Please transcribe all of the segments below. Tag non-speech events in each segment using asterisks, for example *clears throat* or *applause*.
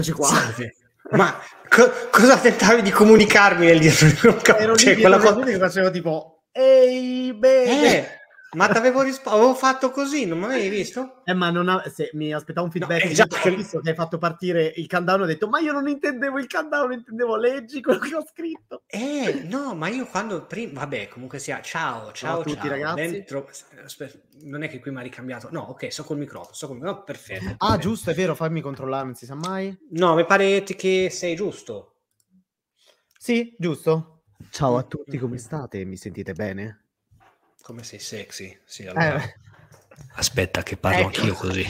eccoci qua. Salve. Ma co- cosa tentavi di comunicarmi nel dietro? Ero cioè, lì quella cosa che facevo tipo ehi bene. Eh, ma ti avevo risposto, avevo fatto così, non mi avevi visto? Eh, ma non ha... se mi aspettavo un feedback. No, esatto. Ho visto che hai fatto partire il countdown, ho detto, ma io non intendevo il countdown, intendevo leggi quello che ho scritto. Eh, no, ma io quando prima, vabbè, comunque sia, ciao, ciao, ciao a tutti ciao. ragazzi. Tro... non è che qui mi ha ricambiato, no, ok, so col microfono, so col microfono, perfetto. Ah, perfetto. giusto, è vero, fammi controllare, non si sa mai. No, mi pare che sei giusto. Sì, giusto. Ciao a tutti, come state? Mi sentite bene? Come sei sexy, sì, allora... Eh, Aspetta che parlo Ecco. anch'io così.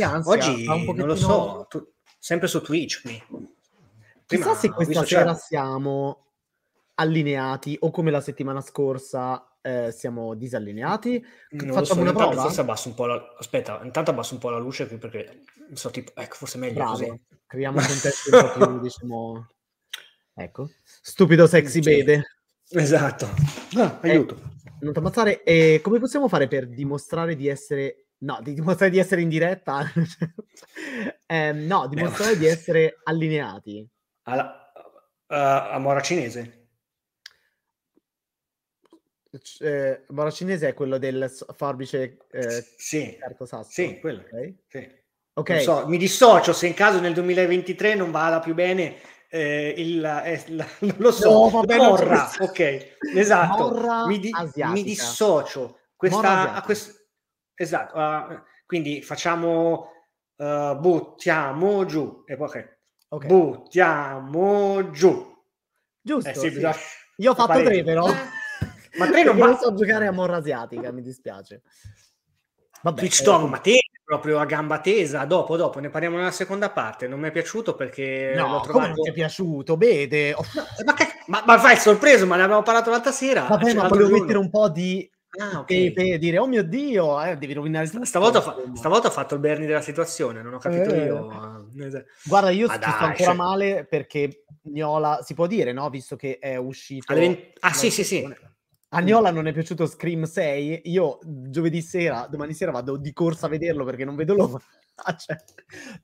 ansia, *laughs* Oggi non lo so, tu- sempre su Twitch qui. Prima Chissà se questa sera siamo allineati o come la settimana scorsa eh, siamo disallineati. non Facciamo so, una intanto prova? forse abbasso un po' la... Aspetta, intanto abbasso un po' la luce qui perché so tipo, ecco, forse è meglio Bravo, così. creiamo un contesto un po' più, *laughs* diciamo... Ecco. Stupido sexy Sì. bede. Esatto. Ah, Eh, aiuto. Non ti ammazzare. E come possiamo fare per dimostrare di essere... No, di dimostrare di essere in diretta? *laughs* Ehm, no, dimostrare di essere allineati. Alla... uh, a Mora cinese. Eh, Mora cinese è quello del forbice eh, Sì, carto sasso. sì, quello. Ok. Sì. Ok. Non so, mi dissocio se in caso nel 2023 non vada più bene eh, il, eh, la- *laughs* non lo so, No, vabbè, morra, c'è- ok, esatto, Morra mi, di- mi dissocio, questa, a quest- esatto, ah, quindi facciamo, eh, buttiamo giù, e poi ok, Ok. buttiamo giù, Giusto. eh sì, sì. bisogna- Io ho fatto tre però. Ma tre non va- so giocare a morra asiatica, mi dispiace. Vabbè, Twitch eh, ma te proprio a gamba tesa, dopo, dopo, ne parliamo nella seconda parte, non mi è piaciuto perché No, l'ho come trovato... non ti è piaciuto? Vede. Oh, Ma, che- ma, ma fai sorpreso, ma ne abbiamo parlato l'altra sera. vabbè, cioè, ma volevo giorno. mettere un po' di Ah, ok. pepe e dire, oh mio Dio, eh, devi rovinare tutto. Stavolta, fa- stavolta ho fatto il Bernie della situazione, non ho capito Eh. io. eh, Guarda, io ci dai, sto ancora cioè- male perché Gnola, si può dire, no? Visto che è uscito... Alle 20 Ah, sì, sì, sì. A Gnola non è piaciuto Scream 6, io giovedì sera, domani sera vado di corsa a vederlo perché non vedo l'ora. *laughs* Ah, cioè,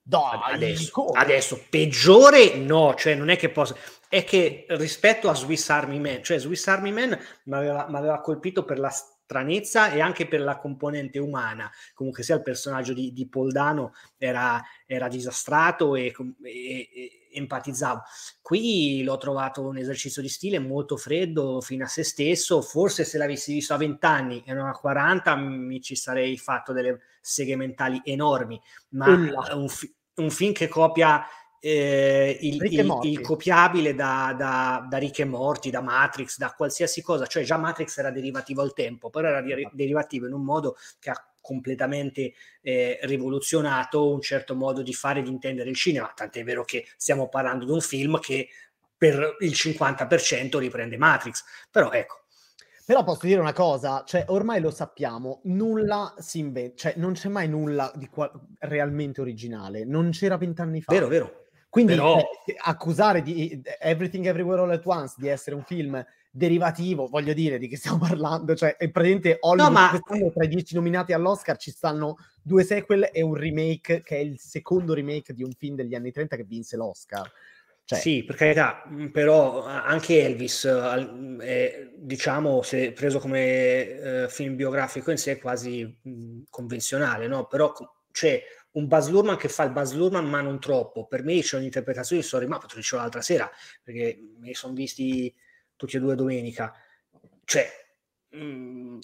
dai, Adesso, adesso, peggiore no, cioè non è che posso... È che rispetto a Swiss Army Man, cioè Swiss Army Man mi aveva colpito per la stranezza e anche per la componente umana. Comunque sia il personaggio di, di Poldano era, era disastrato e, e, e empatizzavo. Qui l'ho trovato un esercizio di stile molto freddo, fino a se stesso. Forse se l'avessi visto a 20 anni e non a 40 mi ci sarei fatto delle seghe mentali enormi. Ma un, fi- un film che copia eh, il, il- il copiabile da, da, da Rick e Morty, da Matrix, da qualsiasi cosa, cioè già Matrix era derivativo al tempo, però era di- derivativo in un modo che ha completamente eh, rivoluzionato un certo modo di fare e di intendere il cinema, tant'è vero che stiamo parlando di un film che per il 50% riprende Matrix, però ecco, Però posso dire una cosa, cioè ormai lo sappiamo, nulla si inventa, cioè non c'è mai nulla di qua- realmente originale, non c'era vent'anni fa. vero, vero. Quindi Però- eh, accusare di Everything Everywhere All at Once di essere un film derivativo, voglio dire, di che stiamo *laughs* parlando, cioè è praticamente Hollywood ma- quest'anno tra i dieci nominati all'Oscar ci stanno due sequel e un remake che è il secondo remake di un film degli anni 30 che vinse l'Oscar. Cioè, Sì, per carità, mh, però anche Elvis, mh, è, diciamo, se preso come eh, film biografico in sé, è quasi mh, convenzionale, no? Però c'è un Baz Luhrmann che fa il Baz Luhrmann, ma non troppo. Per me c'è un'interpretazione Ma, te lo dicevo l'altra sera, perché me li sono visti tutti e due domenica. Cioè, mh,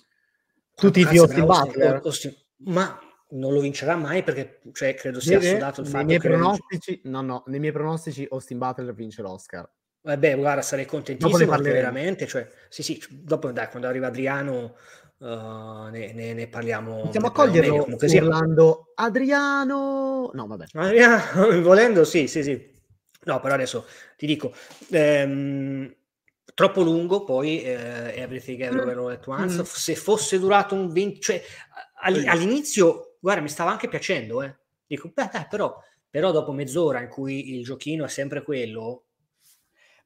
Tutti cazzo di è Austin Butler? Austin- ma non lo vincerà mai perché cioè, credo sia Vede? assodato il nei fatto miei che... pronostici, no, no, nei miei pronostici Austin Butler vince l'Oscar. Vabbè, guarda, sarei contentissimo perché veramente, cioè, sì, sì, dopo dai, quando arriva Adriano uh, ne, ne- ne parliamo. Possiamo accoglierlo Comunque sia. urlando Adriano! No, vabbè. Adriano, *laughs* volendo, sì, sì, sì. No, però adesso ti dico, ehm, troppo lungo poi eh, Everything Everywhere All at Once, Mm. se fosse durato un 20, cioè all- all'inizio, guarda, mi stava anche piacendo, eh. Dico, beh, dai, però, però dopo mezz'ora in cui il giochino è sempre quello,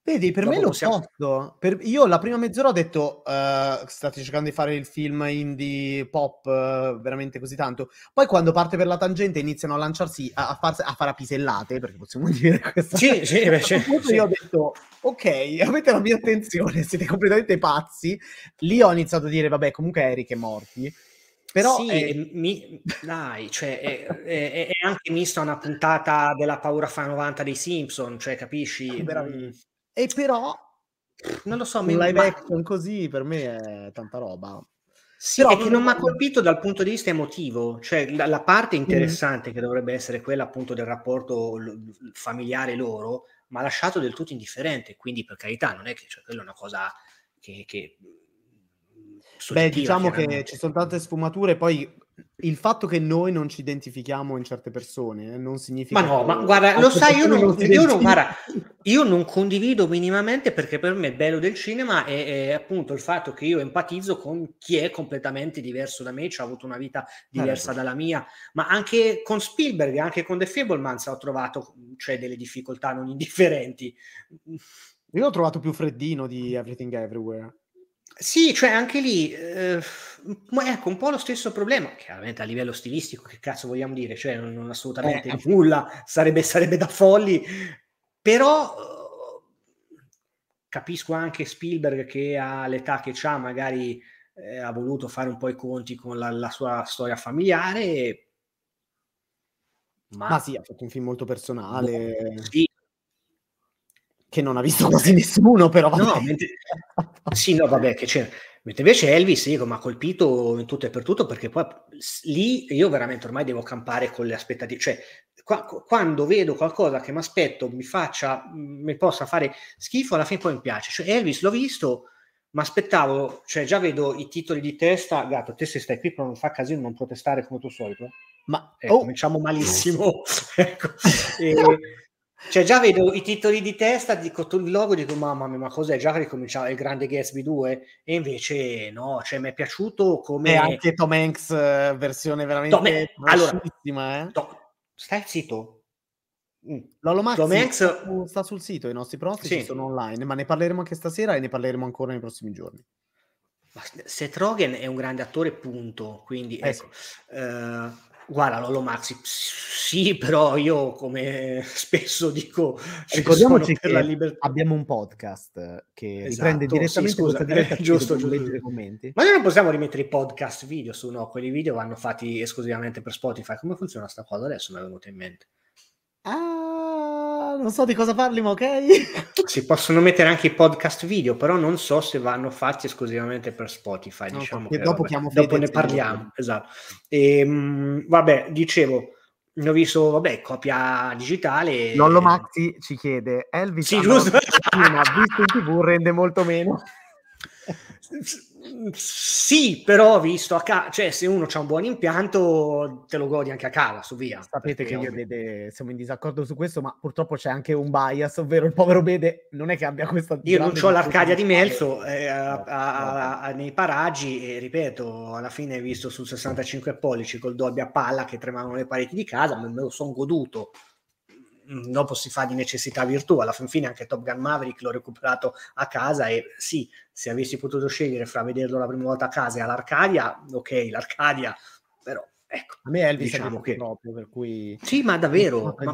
Vedi, per Dopo me lo possiamo... posso. Per... Io la prima mezz'ora ho detto uh, state cercando di fare il film indie pop uh, veramente così tanto. Poi quando parte per la tangente iniziano a lanciarsi a, a, far, a fare a pisellate, perché possiamo *laughs* dire questo. Sì, sì, beh, sì. Io ho detto ok, *laughs* avete la mia attenzione, siete completamente pazzi. Lì ho iniziato a dire vabbè, comunque Eric è morti. Però sì, è... mi... dai, cioè, è, è, è, anche mista una puntata della paura fa 90 dei Simpson, cioè capisci? Bravissimo. E però, non lo so, un live ma... action così per me è tanta roba. Sì, però è che non mi ha colpito dal punto di vista emotivo, cioè la, la parte interessante mm. che dovrebbe essere quella appunto del rapporto familiare loro, ma ha lasciato del tutto indifferente, quindi per carità non è che cioè, quella è una cosa che... che Beh, diciamo che ci sono tante sfumature, poi il fatto che noi non ci identifichiamo in certe persone eh, non significa. Ma no, ma guarda, lo sai, io non, non io, non, guarda, io non, condivido minimamente perché per me il bello del cinema è, è, appunto il fatto che io empatizzo con chi è completamente diverso da me, ci ha avuto una vita diversa certo. dalla mia, ma anche con Spielberg, anche con The Fablemans ho trovato cioè, delle difficoltà non indifferenti. Io l'ho trovato più freddino di Everything Everywhere. Sì, cioè anche lì, eh, ecco, un po' lo stesso problema, chiaramente a livello stilistico, che cazzo vogliamo dire, cioè non, non assolutamente eh. nulla, sarebbe, sarebbe, da folli, però eh, capisco anche Spielberg che all'età che ha magari eh, ha voluto fare un po' i conti con la, la sua storia familiare. Ma... ma sì, ha fatto un film molto personale. Boh, sì, che non ha visto quasi *laughs* nessuno, però. No, mentre... *laughs* sì, no, vabbè, che c'è. Mentre invece Elvis, sì, mi ha colpito in tutto e per tutto, perché poi lì io veramente ormai devo campare con le aspettative. Cioè, qua, quando vedo qualcosa che mi aspetto mi faccia, mi possa fare schifo, alla fine poi mi piace. Cioè, Elvis l'ho visto, mi aspettavo, cioè già vedo i titoli di testa, gatto, te se stai qui per non far casino, non protestare come tu solito. Ma ecco, oh. cominciamo malissimo. *laughs* ecco. *laughs* E, cioè, già vedo i titoli di testa, dico il logo, dico mamma mia, ma cos'è? Già ricominciava il grande Gatsby 2? E invece no, cioè mi è piaciuto come... E anche Tom Hanks, eh, versione veramente Tom... allora, eh? Tom... Stai zitto. Mm. Lolo Max Tom Hanks... sta sul sito, i nostri pronostici sì. sono online, ma ne parleremo anche stasera e ne parleremo ancora nei prossimi giorni. Seth Rogen è un grande attore, punto. Quindi, eh, ecco, sì. uh, Guarda, Lolo Maxi, sì, però io come spesso dico, ricordiamoci che abbiamo un podcast che esatto, riprende direttamente sì, questa diretta eh, giusto, giusto, giusto. commenti. Ma noi non possiamo rimettere i podcast video su no, quelli video vanno fatti esclusivamente per Spotify. Come funziona sta cosa? Adesso mi è venuto in mente. Ah, non so di cosa parli, ma ok. si possono mettere anche i podcast video, però non so se vanno fatti esclusivamente per Spotify. No, diciamo che, dopo, vabbè, dopo ne parliamo. Esatto. E, ehm, vabbè, dicevo, ho visto, vabbè, copia digitale. Lollo Maxi ci chiede, Elvis sì, giusto. visto in tv rende molto meno. *laughs* Sì, però visto a casa, cioè se uno ha un buon impianto te lo godi anche a casa, su via. Sapete che io Bede siamo in disaccordo su questo, ma purtroppo c'è anche un bias, ovvero il povero Bede non è che abbia questa... Io non ho l'Arcadia di Melzo eh, a, a, a, nei paraggi e ripeto, alla fine visto sul 65 pollici col Dolby a palla che tremavano le pareti di casa, me lo sono goduto dopo si fa di necessità virtù. Alla fin fine anche Top Gun Maverick l'ho recuperato a casa e sì, se avessi potuto scegliere fra vederlo la prima volta a casa e all'Arcadia, ok, l'Arcadia, però ecco. A me Elvis diciamo che... proprio, per cui... Sì, ma davvero... Ma...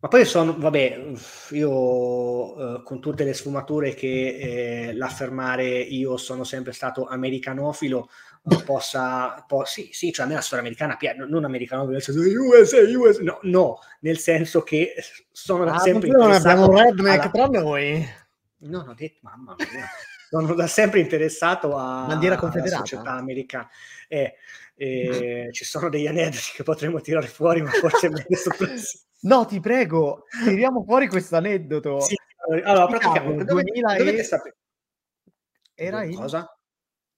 ma poi sono, vabbè, io eh, con tutte le sfumature che eh, l'affermare io sono sempre stato americanofilo, possa, po- sì, sì, cioè a me la storia americana non americano nel senso USA, USA, no, no, nel senso che sono da ah, sempre interessato abbiamo un redneck alla... tra noi. No, ho detto, mamma mia, sono da sempre interessato a, Bandiera confederata. alla società americana. Eh, eh, ci sono degli aneddoti che potremmo tirare fuori, ma forse è meglio soppresso. *laughs* No, ti prego, tiriamo fuori questo aneddoto. Sì, allora, praticamente, dove, 2000 dovete e... sapere. Era in... Cosa?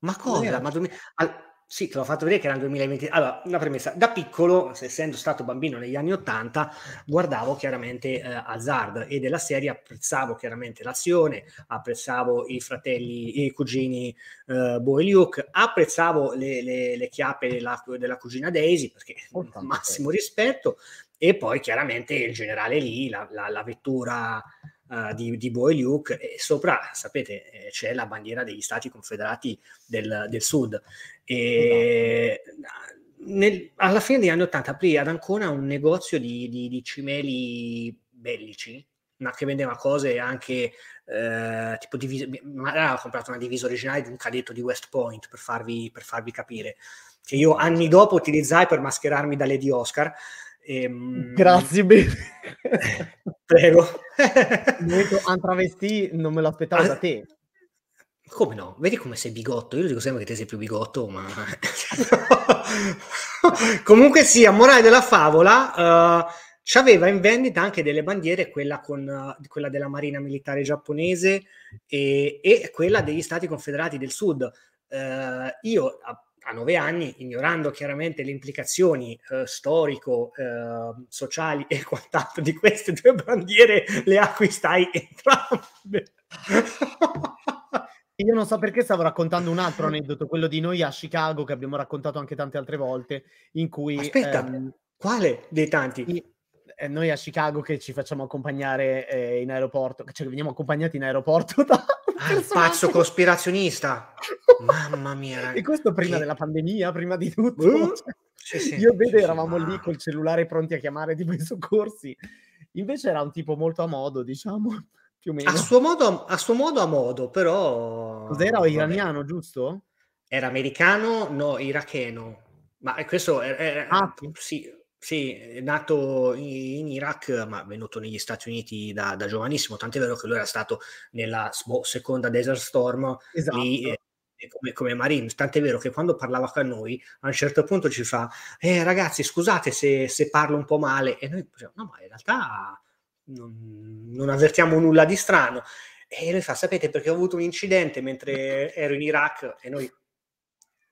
Ma cosa? Ma dormi... All... Sì, te l'ho fatto vedere che era il 2020. Allora, una premessa. Da piccolo, essendo stato bambino negli anni 80, guardavo chiaramente eh, Hazard e della serie apprezzavo chiaramente l'azione, apprezzavo i fratelli, i cugini eh, Bo e Luke, apprezzavo le, le, le chiappe della, della, cugina Daisy, perché oh, massimo rispetto, e poi chiaramente il generale lì, la, la, la vettura uh, di, di Boy Luke e sopra, sapete, eh, c'è la bandiera degli Stati Confederati del, del Sud. E nel, alla fine degli anni 80 aprì ad Ancona un negozio di, di, di cimeli bellici, ma che vendeva cose anche eh, tipo divise, magari ho comprato una divisa originale di un cadetto di West Point per farvi, per farvi capire, che io anni dopo utilizzai per mascherarmi da Lady Oscar. E, ehm, Grazie, bene. *laughs* Prego. Travestì non me lo aspettavo ah, da te. Come no? Vedi come sei bigotto? Io lo dico sempre che te sei più bigotto, ma... *laughs* Comunque sì, a morale della favola, uh, c'aveva in vendita anche delle bandiere, quella, con, uh, quella della Marina Militare giapponese e, e, quella degli Stati Confederati del Sud. Uh, io a, a, nove anni, ignorando chiaramente le implicazioni uh, storico, sociali e *laughs* quant'altro di queste due bandiere, le acquistai entrambe. *laughs* Io non so perché stavo raccontando un altro aneddoto, quello di noi a Chicago, che abbiamo raccontato anche tante altre volte, in cui... Aspetta, ehm, quale dei tanti? Eh, noi a Chicago che ci facciamo accompagnare eh, in aeroporto, cioè che veniamo accompagnati in aeroporto *laughs* da... Ah, pazzo cospirazionista! Mamma mia. E questo prima che... della pandemia, prima di tutto. Uh, cioè, sì, sì, io vedo, sì, eravamo lì col cellulare pronti a chiamare tipo i soccorsi. Invece era un tipo molto a modo, diciamo *laughs* più o meno. A suo modo, a, suo modo, a modo, però... Cos'era? Vabbè. Iraniano, giusto? Era americano, no, iracheno. Ma questo è... è ah, sì. Sì, è nato in Iraq, ma venuto negli Stati Uniti da, da giovanissimo, tant'è vero che lui era stato nella boh, seconda Desert Storm esatto. lì, eh, come, come Marine. Tant'è vero che quando parlava con noi, a un certo punto ci fa: eh, ragazzi, scusate se, se parlo un po' male. E noi diciamo: no, ma in realtà non, non avvertiamo nulla di strano. E lui fa, sapete perché ho avuto un incidente mentre ero in Iraq e noi,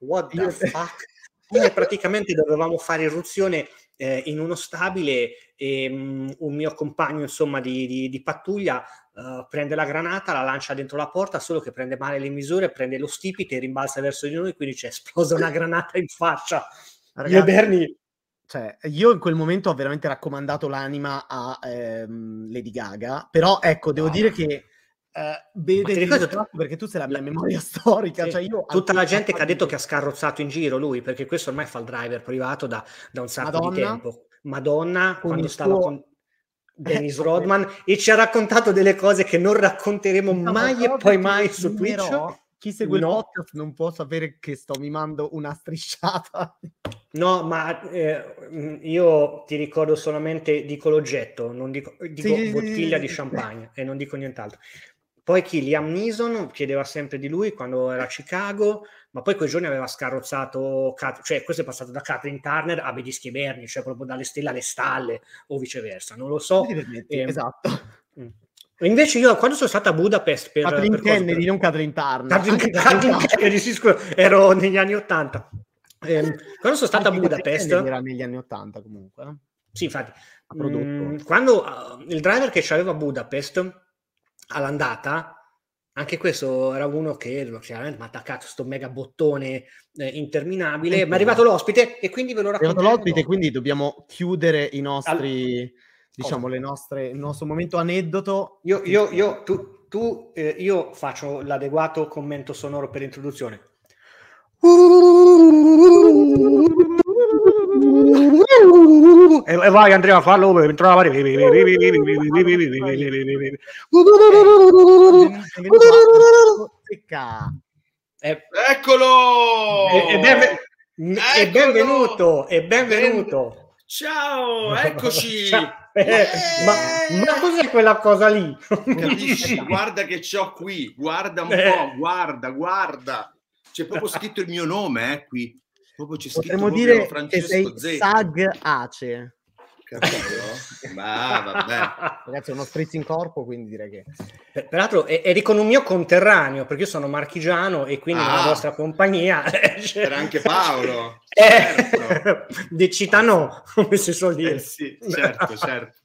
what the fuck? Noi praticamente dovevamo fare irruzione eh, in uno stabile e um, un mio compagno insomma di, di, di pattuglia uh, prende la granata, la lancia dentro la porta, solo che prende male le misure, prende lo stipite e rimbalza verso di noi, quindi c'è esplosa una granata in faccia. Ragazzi, Io Bernie cioè, io in quel momento ho veramente raccomandato l'anima a ehm, Lady Gaga, però ecco, devo no. dire che eh, vede ricordo, perché tu sei la mia memoria *laughs* storica. Sì. Cioè io Tutta la gente che ha detto che ha scarrozzato in giro lui, perché questo ormai fa il driver privato da, da un sacco Madonna, di tempo. Madonna, quando stava suo... con *laughs* Dennis eh, Rodman e ci ha raccontato delle cose che non racconteremo mai e poi mai su Twitch chi segue no. il podcast non può sapere che sto mimando una strisciata. No, ma eh, io ti ricordo solamente, dico l'oggetto, non dico, dico sì, bottiglia sì, di sì, champagne e non dico nient'altro. Poi chi? Liam Neeson chiedeva sempre di lui quando era a Chicago, ma poi quei giorni aveva scarrozzato, cioè questo è passato da Catherine Turner a Bedischi e Berni, cioè proprio dalle stelle alle stalle o viceversa, non lo so. Eh, esatto. Mm. Invece io quando sono stata a Budapest per... Kathleen per Kennedy, per... non Kathleen Turner. Kathleen *laughs* Kennedy, sì, scusa, ero negli anni Ottanta. Eh, quando sono stata Anche a Budapest... Era negli anni Ottanta comunque. Sì, infatti. Mh, mm, quando uh, il driver che c'aveva a Budapest all'andata, anche questo era uno che chiaramente mi ha attaccato sto mega bottone eh, interminabile, ma è arrivato l'ospite e quindi ve lo racconto. È arrivato l'ospite, quindi dobbiamo chiudere i nostri... All diciamo, le nostre, il nostro momento aneddoto. Io, io, io tu, tu eh, io faccio l'adeguato commento sonoro per l'introduzione. E, e vai Andrea a farlo per entrare. Eccolo! E, e, benve- e benvenuto, e benvenuto. Ciao, eccoci. Ciao. Eh, ma, ma, cos'è quella cosa lì? Capisci? guarda che c'ho qui, guarda un eh. po', guarda, guarda. C'è proprio scritto il mio nome, eh, qui. Proprio c'è Potremmo dire Francesco che sei Sag Ace. Capito? Ma vabbè. Ragazzi, è uno spritz in corpo, quindi direi che... Peraltro eri con un mio conterraneo, perché io sono marchigiano e quindi ah, nella vostra compagnia... *laughs* C'era anche Paolo. Eh, certo. *laughs* De no, come si suol dire. Eh sì, certo, certo.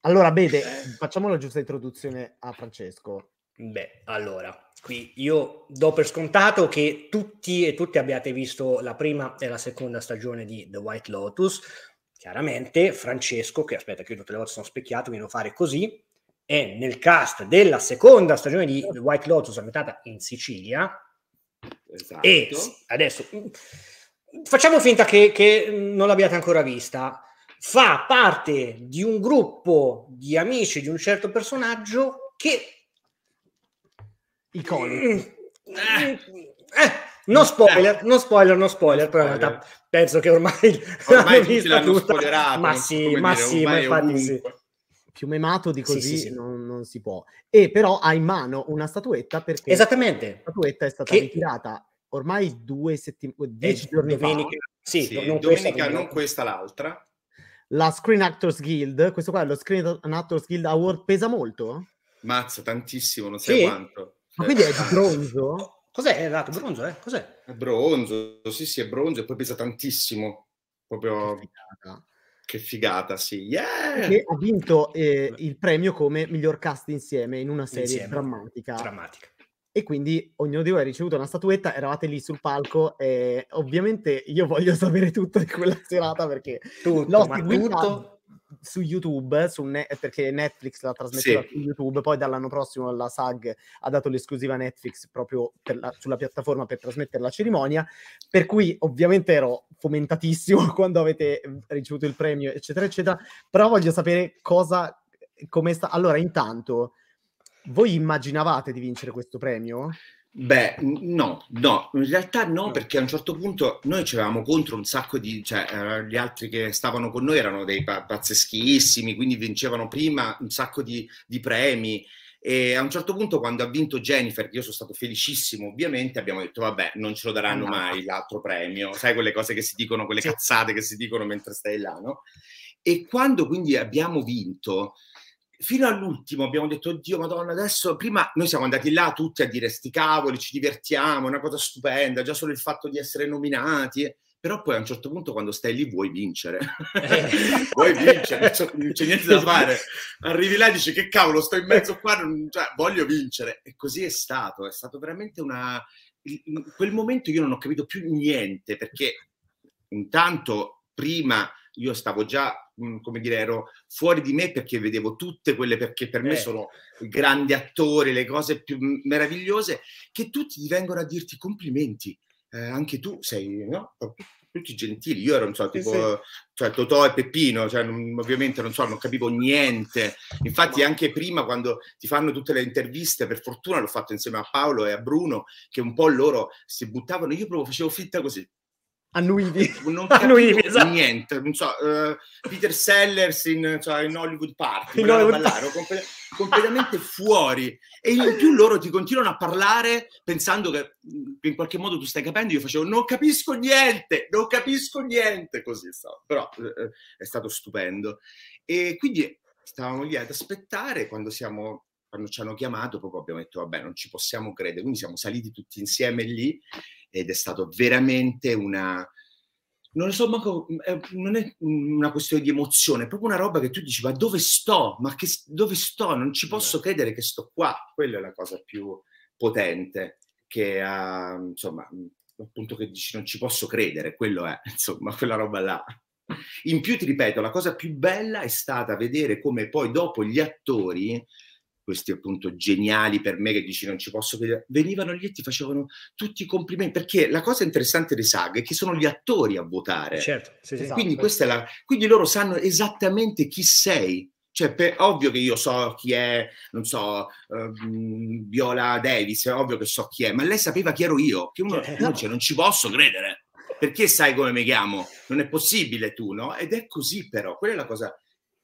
Allora, Bede, facciamo la giusta introduzione a Francesco. Beh, allora, qui io do per scontato che tutti e tutte abbiate visto la prima e la seconda stagione di The White Lotus, Chiaramente Francesco, che aspetta che io tutte le volte sono specchiato, mi devo fare così, è nel cast della seconda stagione di White Lotus ambientata in Sicilia. Esatto. E adesso facciamo finta che, che non l'abbiate ancora vista. Fa parte di un gruppo di amici di un certo personaggio che iconico. Eh, eh, non spoiler, non spoiler, non spoiler, però in realtà penso che ormai, ormai tutti l'hanno tutta. spoilerato. Ma sì, ma dire, sì, ma infatti sì. Più memato di così sì, sì, sì. Non, non, si può. E però ha in mano una statuetta perché Esattamente. la statuetta è stata che... ritirata ormai due settimane, dieci giorni domenica, fa. Sì, sì non domenica, questa, non questa, l'altra. La Screen Actors Guild, questo qua è lo Screen Actors Guild Award, pesa molto? Mazza, tantissimo, non sai quanto. Ma quindi è di bronzo? Cos'è? È dato bronzo, eh? Cos'è? È bronzo, sì, sì, è bronzo e poi pesa tantissimo. Proprio... Che figata, che figata sì. Yeah! E ha vinto eh, il premio come miglior cast insieme in una serie insieme. drammatica. Drammatica. E quindi ognuno di voi ha ricevuto una statuetta, eravate lì sul palco e ovviamente io voglio *laughs* sapere tutto di quella serata perché tutto, l'ho seguita tutto su YouTube, su ne- perché Netflix la trasmetteva sì. su YouTube, poi dall'anno prossimo la SAG ha dato l'esclusiva Netflix proprio la, sulla piattaforma per trasmettere la cerimonia, per cui ovviamente ero fomentatissimo *laughs* quando avete ricevuto il premio, eccetera, eccetera, però voglio sapere cosa, come sta... Allora, intanto, voi immaginavate di vincere questo premio? Beh, no, no, in realtà no, perché a un certo punto noi c'eravamo contro un sacco di, cioè eh, gli altri che stavano con noi erano dei pazzeschissimi, quindi vincevano prima un sacco di, di premi e a un certo punto quando ha vinto Jennifer, io sono stato felicissimo ovviamente, abbiamo detto vabbè non ce lo daranno no. mai l'altro premio, sai quelle cose che si dicono, quelle sì. cazzate che si dicono mentre stai là, no? E quando quindi abbiamo vinto, fino all'ultimo abbiamo detto, oddio, madonna, adesso prima noi siamo andati là tutti a dire sti cavoli, ci divertiamo, è una cosa stupenda, già solo il fatto di essere nominati, però poi a un certo punto quando stai lì vuoi vincere, eh. *laughs* vuoi vincere, non c'è, non c'è, niente da fare, arrivi là e dici che cavolo, sto in mezzo qua, non, cioè, voglio vincere, e così è stato, è stato veramente una... In quel momento io non ho capito più niente, perché intanto prima io stavo già, mh, come dire, ero fuori di me perché vedevo tutte quelle perché per me eh. sono grandi attori, le cose più meravigliose, che tutti ti vengono a dirti complimenti. Eh, anche tu sei, no? Tutti gentili, io ero, non so, tipo, sì, cioè Totò e Peppino, cioè, non, ovviamente non so, non capivo niente. Infatti, anche prima, quando ti fanno tutte le interviste, per fortuna l'ho fatto insieme a Paolo e a Bruno, che un po' loro si buttavano, io proprio facevo finta così annuivi. Non *laughs* annuivi, esatto. niente, non so, uh, Peter Sellers in, cioè, in Hollywood Park, in Hollywood ballare, comple- completamente fuori. E in più loro ti continuano a parlare pensando che, in qualche modo tu stai capendo, io facevo non capisco niente, non capisco niente, così stavo. Però uh, è stato stupendo. E quindi stavamo lì ad aspettare quando siamo quando ci hanno chiamato, proprio abbiamo detto, vabbè, non ci possiamo credere. Quindi siamo saliti tutti insieme lì ed è stato veramente una... Non lo so, manco, non è una questione di emozione, è proprio una roba che tu dici, ma dove sto? Ma che, dove sto? Non ci posso credere che sto qua. Quella è la cosa più potente che ha, insomma, appunto che dici non ci posso credere, quello è, *laughs* insomma, quella roba là. In più ti ripeto, la cosa più bella è stata vedere come poi dopo gli attori questi appunto geniali per me che dici non ci posso vedere, venivano lì e ti facevano tutti i complimenti, perché la cosa interessante dei SAG è che sono gli attori a votare. Certo, sì, sì, quindi, esatto. la, quindi loro sanno esattamente chi sei. Cioè, per, ovvio che io so chi è, non so, uh, Viola Davis, è ovvio che so chi è, ma lei sapeva chi ero io, che uno, uno dice non ci posso credere, perché sai come mi chiamo? Non è possibile tu, no? Ed è così però, quella è la cosa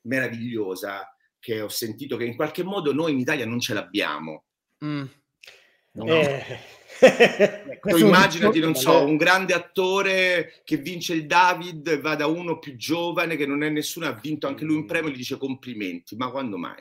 meravigliosa che ho sentito che in qualche modo noi in Italia non ce l'abbiamo. Mm. No. Eh. tu *laughs* immaginati, non so, un grande attore che vince il David va da uno più giovane che non è nessuno, ha vinto anche lui un premio e gli dice complimenti, ma quando mai?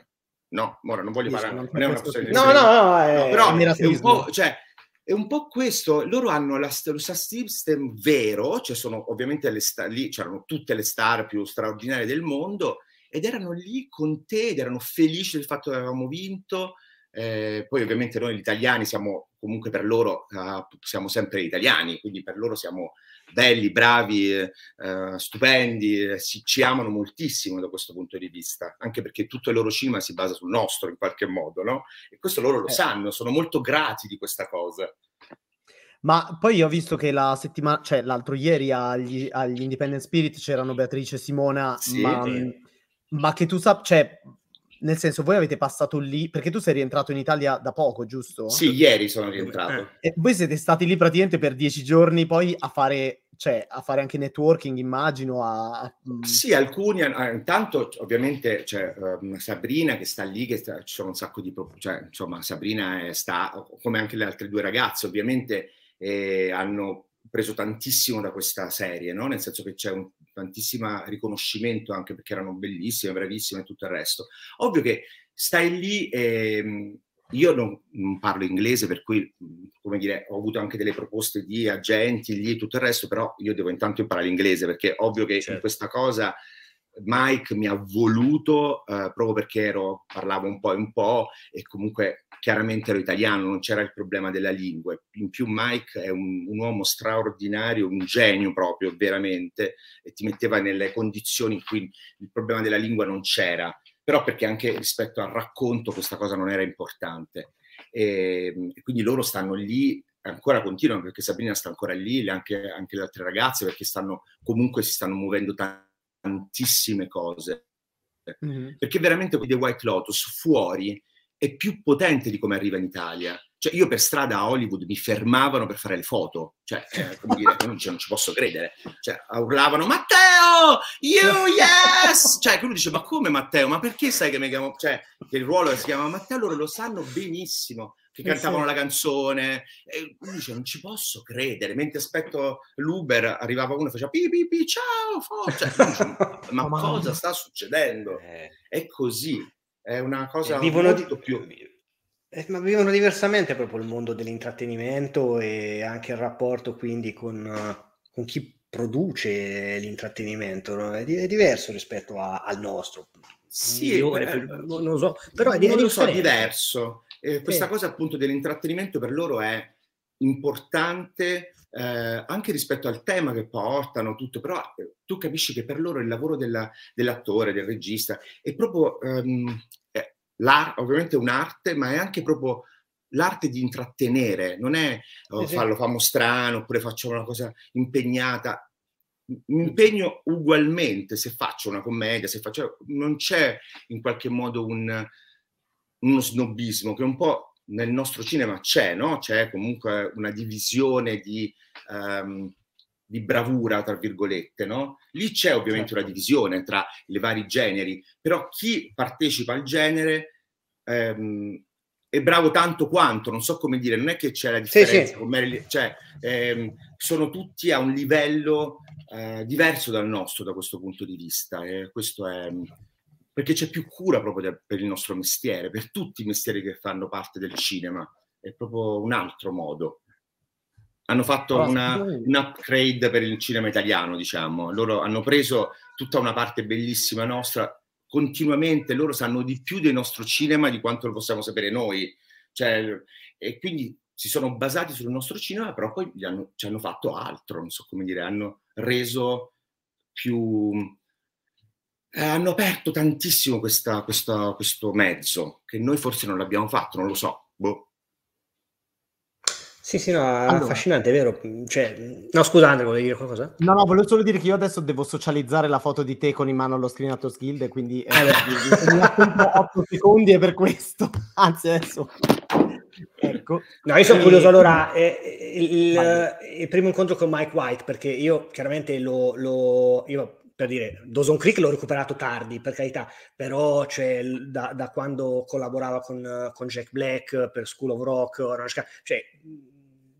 No, ora non voglio parlare, non è una questione no, no, no, è, no, però è un, po', cioè, è un po' questo, loro hanno la, lo system vero, cioè sono ovviamente le star, lì c'erano tutte le star più straordinarie del mondo, ed erano lì con te ed erano felici del fatto che avevamo vinto. Eh, poi ovviamente noi italiani siamo comunque per loro uh, siamo sempre italiani, quindi per loro siamo belli, bravi, uh, stupendi, si, ci amano moltissimo da questo punto di vista, anche perché tutto il loro cinema si basa sul nostro in qualche modo, no? E questo loro lo eh. sanno, sono molto grati di questa cosa. Ma poi ho visto che la settimana, cioè l'altro ieri agli, agli Independent Spirit c'erano Beatrice e Simona, sì, ma, sì. Ma, che tu sappia, cioè, nel senso, voi avete passato lì, perché tu sei rientrato in Italia da poco, giusto? Sì, ieri sono rientrato. Eh. E voi siete stati lì praticamente per dieci giorni poi a fare, cioè, a fare anche networking, immagino. A. Mm. Sì, alcuni, intanto ovviamente c'è um, Sabrina che sta lì, che sta, ci sono un sacco di... Cioè, insomma, Sabrina è, sta, come anche le altre due ragazze, ovviamente eh, hanno preso tantissimo da questa serie, no? nel senso che c'è un tantissimo riconoscimento anche perché erano bellissime, bravissime e tutto il resto. Ovvio che stai lì e ehm, io non, non, parlo inglese, per cui, come dire, ho avuto anche delle proposte di agenti lì e tutto il resto, però io devo intanto imparare l'inglese perché ovvio che certo. in questa cosa Mike mi ha voluto eh, proprio perché ero, parlavo un po' e un po' e comunque chiaramente ero italiano, non c'era il problema della lingua. In più Mike è un, un, uomo straordinario, un genio proprio, veramente, e ti metteva nelle condizioni in cui il problema della lingua non c'era, però perché anche rispetto al racconto questa cosa non era importante. E, e quindi loro stanno lì ancora continuano perché Sabrina sta ancora lì, anche, anche le altre ragazze perché stanno comunque si stanno muovendo tantissime cose. Mm-hmm. Perché veramente The White Lotus fuori è più potente di come arriva in Italia. Cioè, io per strada a Hollywood mi fermavano per fare le foto. Cioè, eh, come dire, non, cioè, non, ci posso credere. Cioè, urlavano Matteo! You yes! Cioè, uno dice, ma come Matteo? Ma perché sai che mi chiamo... Cioè, che il ruolo si chiama Matteo? Loro lo sanno benissimo che eh cantavano la canzone. E lui dice: Non ci posso credere. Mentre aspetto l'Uber, arrivava uno e faceva pi pi pi, ciao, forza. Dice, ma *laughs* oh, cosa sta succedendo? Eh. È così, è una cosa eh, vivono molto di... più. Eh, ma vivono diversamente proprio il mondo dell'intrattenimento e anche il rapporto quindi con, con chi produce l'intrattenimento. No? È, è, diverso rispetto a, al nostro. Sì, Migliore, eh, per, non lo so, però è, non è so, diverso. Eh, questa cosa appunto dell'intrattenimento per loro è importante eh, anche rispetto al tema che portano, tutto, però eh, tu capisci che per loro il lavoro della, dell'attore, del regista, è proprio ehm, è ovviamente un'arte, ma è anche proprio l'arte di intrattenere, non è oh, farlo famo strano oppure faccio una cosa impegnata. Mi impegno ugualmente se faccio una commedia, se faccio, non c'è in qualche modo un, uno snobismo che un po' nel nostro cinema c'è, no? C'è comunque una divisione di, um, di bravura, tra virgolette, no? Lì c'è ovviamente certo. una divisione tra i vari generi, però chi partecipa al genere um, è bravo tanto quanto, non so come dire, non è che c'è la differenza, sì, sì. cioè ehm, sono tutti a un livello eh, diverso dal nostro da questo punto di vista e questo è perché c'è più cura proprio per il nostro mestiere, per tutti i mestieri che fanno parte del cinema, è proprio un altro modo. Hanno fatto oh, una, un upgrade per il cinema italiano, diciamo. Loro hanno preso tutta una parte bellissima nostra, continuamente loro sanno di più del nostro cinema di quanto lo possiamo sapere noi. Cioè, e quindi si sono basati sul nostro cinema, però poi hanno, ci hanno fatto altro, non so come dire, hanno reso più eh, hanno aperto tantissimo questa, questa, questo mezzo, che noi forse non l'abbiamo fatto, non lo so. Boh. Sì, sì, no, allora. affascinante, è vero. Cioè, no, scusa, Andrea, volevi dire qualcosa? No, no, volevo solo dire che io adesso devo socializzare la foto di te con in mano allo Screenato Guild, quindi eh, mi ha *laughs* 8 secondi e per questo. Anzi, adesso... ecco. No, io sono e... curioso allora, eh, il, il, primo incontro con Mike White, perché io chiaramente lo, lo io per dire, Dawson Creek l'ho recuperato tardi, per carità, però cioè, da, da, quando collaborava con, con, Jack Black per School of Rock, cioè,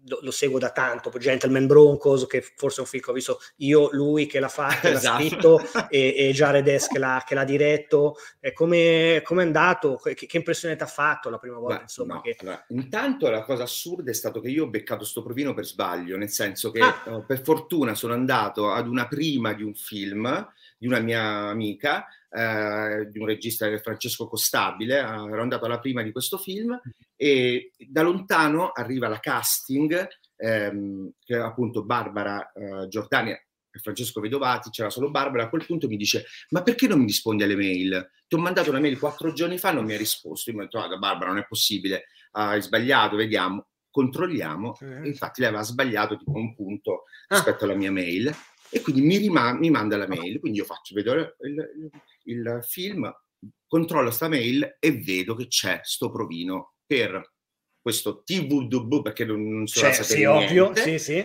lo, lo, seguo da tanto, Gentleman Broncos, che forse è un film che ho visto io, lui che l'ha fatto, *laughs* esatto. l'ha scritto, e, e Jared S che l'ha, che l'ha diretto. come è andato? Che, che, impressione ti ha fatto la prima volta? Beh, insomma, no, che... allora, intanto la cosa assurda è stato che io ho beccato sto provino per sbaglio, nel senso che ah. uh, per fortuna sono andato ad una prima di un film di una mia amica, eh, di un regista Francesco Costabile, eh, ero andato alla prima di questo film e da lontano arriva la casting, ehm, che è appunto Barbara eh, Giordani e Francesco Vedovati, c'era solo Barbara, a quel punto mi dice ma perché non mi rispondi alle mail? Ti ho mandato una mail quattro giorni fa, non mi hai risposto. Io mi ho detto, ah, Barbara, non è possibile, hai sbagliato, vediamo controlliamo, infatti lei aveva sbagliato tipo un punto ah. rispetto alla mia mail e quindi mi, rima- mi manda la mail, quindi io faccio, vedo il, il, il film, controllo sta mail e vedo che c'è sto provino per questo TVDB perché non, non so cioè, sì, ovvio, sì, sì.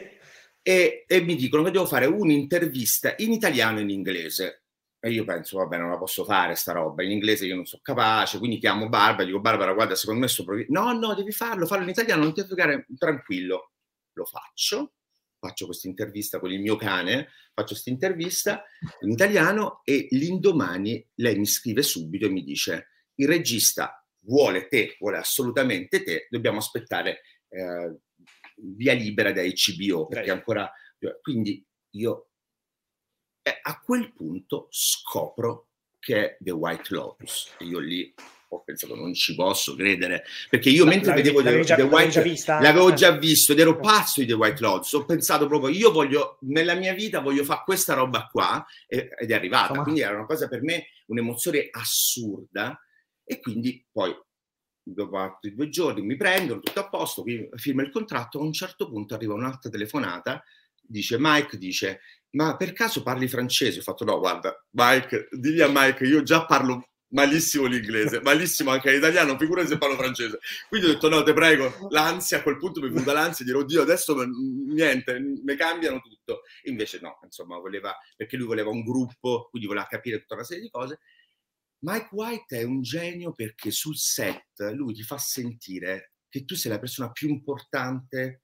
E, e, mi dicono che devo fare un'intervista in italiano e in inglese. E io penso, vabbè, non la posso fare sta roba, in inglese io non sono capace, quindi chiamo Barbara, dico Barbara, guarda, secondo me sto provino. No, no, devi farlo, farlo in italiano, non ti fregare, tranquillo. Lo faccio faccio questa intervista con il mio cane, faccio questa intervista in italiano e l'indomani lei mi scrive subito e mi dice il regista vuole te, vuole assolutamente te, dobbiamo aspettare eh, via libera da HBO perché ancora... Quindi io eh, a quel punto scopro che è The White Lotus e io lì ho pensato non ci posso credere. Perché io mentre vedevo The, già, The White già l'avevo già visto ed ero pazzo di The White Lotus. Ho pensato proprio io voglio nella mia vita voglio fare questa roba qua ed è arrivata. Insomma. quindi era una cosa per me un'emozione assurda. E quindi poi dopo altri due giorni mi prendono tutto a posto firma il contratto a un certo punto arriva un'altra telefonata dice Mike dice ma per caso parli francese? Ho fatto no, guarda, Mike, digli a Mike, io già parlo malissimo l'inglese, *laughs* malissimo anche l'italiano, figurati se parlo francese. Quindi ho detto no, te prego, l'ansia, a quel punto mi è venuta l'ansia di dire oddio, adesso niente, mi cambiano tutto. Invece no, insomma, voleva, perché lui voleva un gruppo, quindi voleva capire tutta una serie di cose. Mike White è un genio perché sul set lui ti fa sentire che tu sei la persona più importante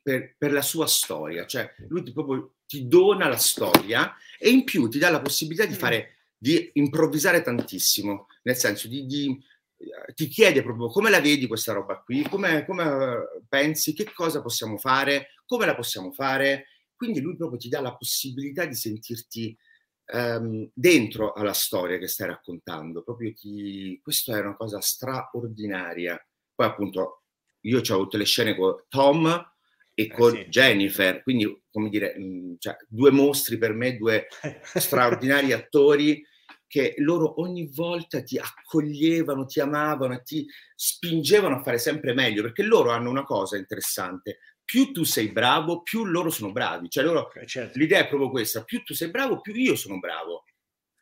per, per la sua storia, cioè lui ti, proprio ti dona la storia e in più ti dà la possibilità di mm. fare di improvvisare tantissimo, nel senso di, di eh, ti chiede proprio come la vedi questa roba qui, come, come, eh, pensi, che cosa possiamo fare, come la possiamo fare. Quindi lui proprio ti dà la possibilità di sentirti um, dentro alla storia che stai raccontando. Proprio ti... Questa è una cosa straordinaria. Poi appunto io ho avuto le scene con Tom e eh, con sì. Jennifer, quindi come dire, mh, cioè, due mostri per me, due *laughs* straordinari attori che loro ogni volta ti accoglievano, ti amavano, ti spingevano a fare sempre meglio, perché loro hanno una cosa interessante, più tu sei bravo, più loro sono bravi, cioè loro, eh, certo. l'idea è proprio questa, più tu sei bravo, più io sono bravo.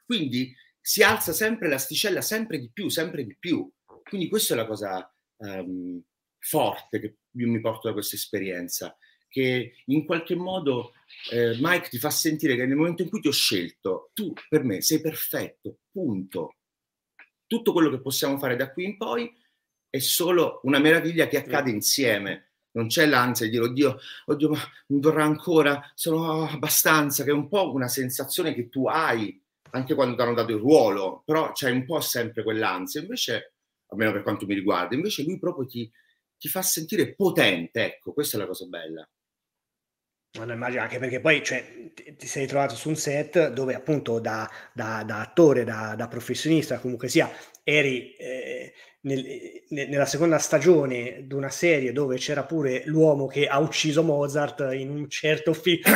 Quindi si alza sempre l'asticella, sempre di più, sempre di più. Quindi questa è la cosa um, forte che io mi porto da questa esperienza, che in qualche modo eh, Mike ti fa sentire che nel momento in cui ti ho scelto, tu per me sei perfetto, punto. Tutto quello che possiamo fare da qui in poi è solo una meraviglia che accade insieme. Non c'è l'ansia di dire, oddio, oddio, ma mi vorrà ancora, sono abbastanza, che è un po' una sensazione che tu hai anche quando ti hanno dato il ruolo, però c'è un po' sempre quell'ansia. Invece, almeno per quanto mi riguarda, invece lui proprio ti, ti fa sentire potente, ecco, questa è la cosa bella. Non immagino, anche perché poi cioè, ti sei trovato su un set dove appunto da, da, da attore, da, da, professionista, comunque sia, eri eh, nel, nella seconda stagione di una serie dove c'era pure l'uomo che ha ucciso Mozart in un certo film. *coughs*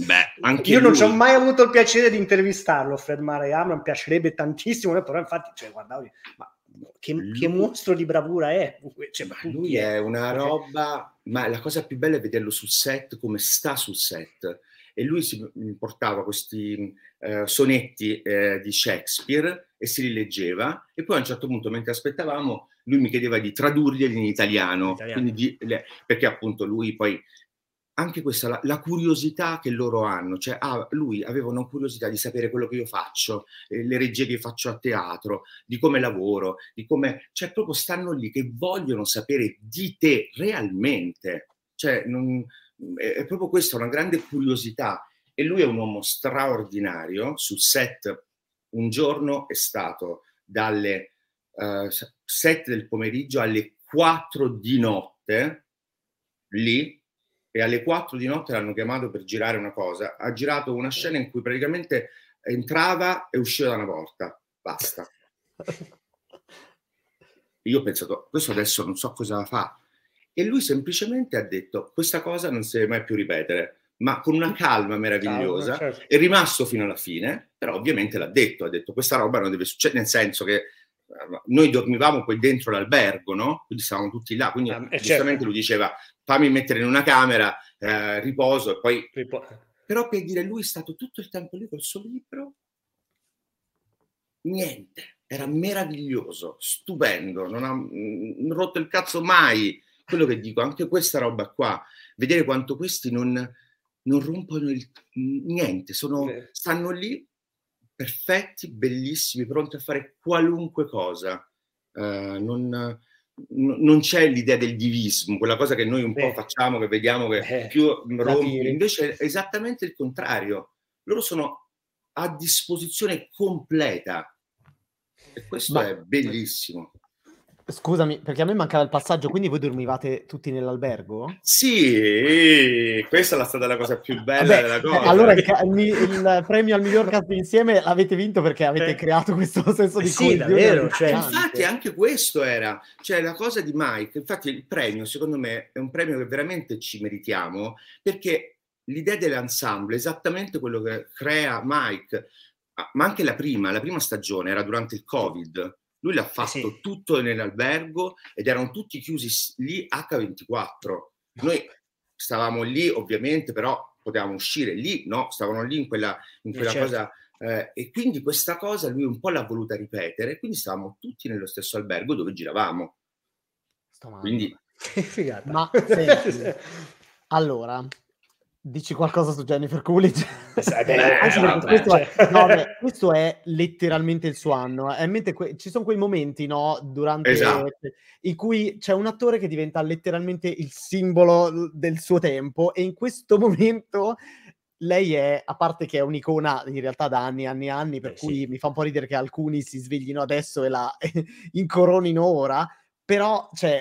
Beh, anche Io lui... non ci ho mai avuto il piacere di intervistarlo, Fred Mariano, mi piacerebbe tantissimo, però infatti, cioè, guardavo, ma che, lui, che, mostro di bravura è. Cioè, lui è una roba, ma la cosa più bella è vederlo sul set, come sta sul set. E lui si portava questi eh, sonetti eh, di Shakespeare e si li leggeva. E poi a un certo punto, mentre aspettavamo, lui mi chiedeva di tradurli in italiano. italiano. Di, le, perché appunto lui poi anche questa, la, la, curiosità che loro hanno, cioè ah, lui aveva una curiosità di sapere quello che io faccio, eh, le regie che faccio a teatro, di come lavoro, di come, cioè proprio stanno lì che vogliono sapere di te realmente, cioè non, è, è proprio questa una grande curiosità. E lui è un uomo straordinario, sul set un giorno è stato dalle uh, eh, 7 del pomeriggio alle 4 di notte lì e alle 4 di notte l'hanno chiamato per girare una cosa. Ha girato una scena in cui praticamente entrava e usciva da una porta. Basta. *laughs* Io ho pensato, questo adesso non so cosa fa. E lui semplicemente ha detto, questa cosa non si deve mai più ripetere, ma con una calma meravigliosa. Calma, certo. È rimasto fino alla fine, però ovviamente l'ha detto, ha detto, questa roba non deve succedere, nel senso che noi dormivamo poi dentro l'albergo, no? Quindi stavamo tutti là, quindi ah, eh, giustamente certo. lui diceva fammi mettere in una camera, eh, riposo e poi... Ripo- Però per dire, lui è stato tutto il tempo lì col suo libro, niente, era meraviglioso, stupendo, non ha non rotto il cazzo mai. Quello che dico, anche questa roba qua, vedere quanto questi non, non rompono il, niente, sono, stanno lì perfetti, bellissimi, pronti a fare qualunque cosa. Uh, non, non c'è l'idea del divismo, quella cosa che noi un Beh. po' facciamo, che vediamo che eh, più rompi, invece è esattamente il contrario. Loro sono a disposizione completa e questo Ma... è bellissimo. Scusami, perché a me mancava il passaggio, quindi voi dormivate tutti nell'albergo? Sì, questa è stata la cosa più bella Vabbè, della cosa. Allora il, il, il, premio al miglior cast insieme l'avete vinto perché avete eh. creato questo senso di sì, davvero, cioè, Infatti anche questo era, cioè la cosa di Mike, infatti il premio secondo me è un premio che veramente ci meritiamo perché l'idea dell'ensemble è esattamente quello che crea Mike, ma anche la prima, la prima stagione era durante il Covid lui l'ha fatto sì. tutto nell'albergo ed erano tutti chiusi lì H24. Noi stavamo lì, ovviamente, però potevamo uscire lì, no? Stavano lì in quella, in quella certo. cosa. Eh, e quindi questa cosa lui un po' l'ha voluta ripetere, quindi stavamo tutti nello stesso albergo dove giravamo. Quindi... Che *laughs* figata. Ma *laughs* senti, allora, Dici qualcosa su Jennifer Coolidge? *laughs* Eh, questo, è, no, beh, *laughs* questo, è, letteralmente il suo anno. Eh. Que- ci sono quei momenti, no, durante esatto. in cui c'è un attore che diventa letteralmente il simbolo del suo tempo e in questo *laughs* momento lei è, a parte che è un'icona in realtà da anni e anni e anni, per eh, cui sì. mi fa un po' ridere che alcuni si sveglino adesso e la incoronino ora, però, cioè,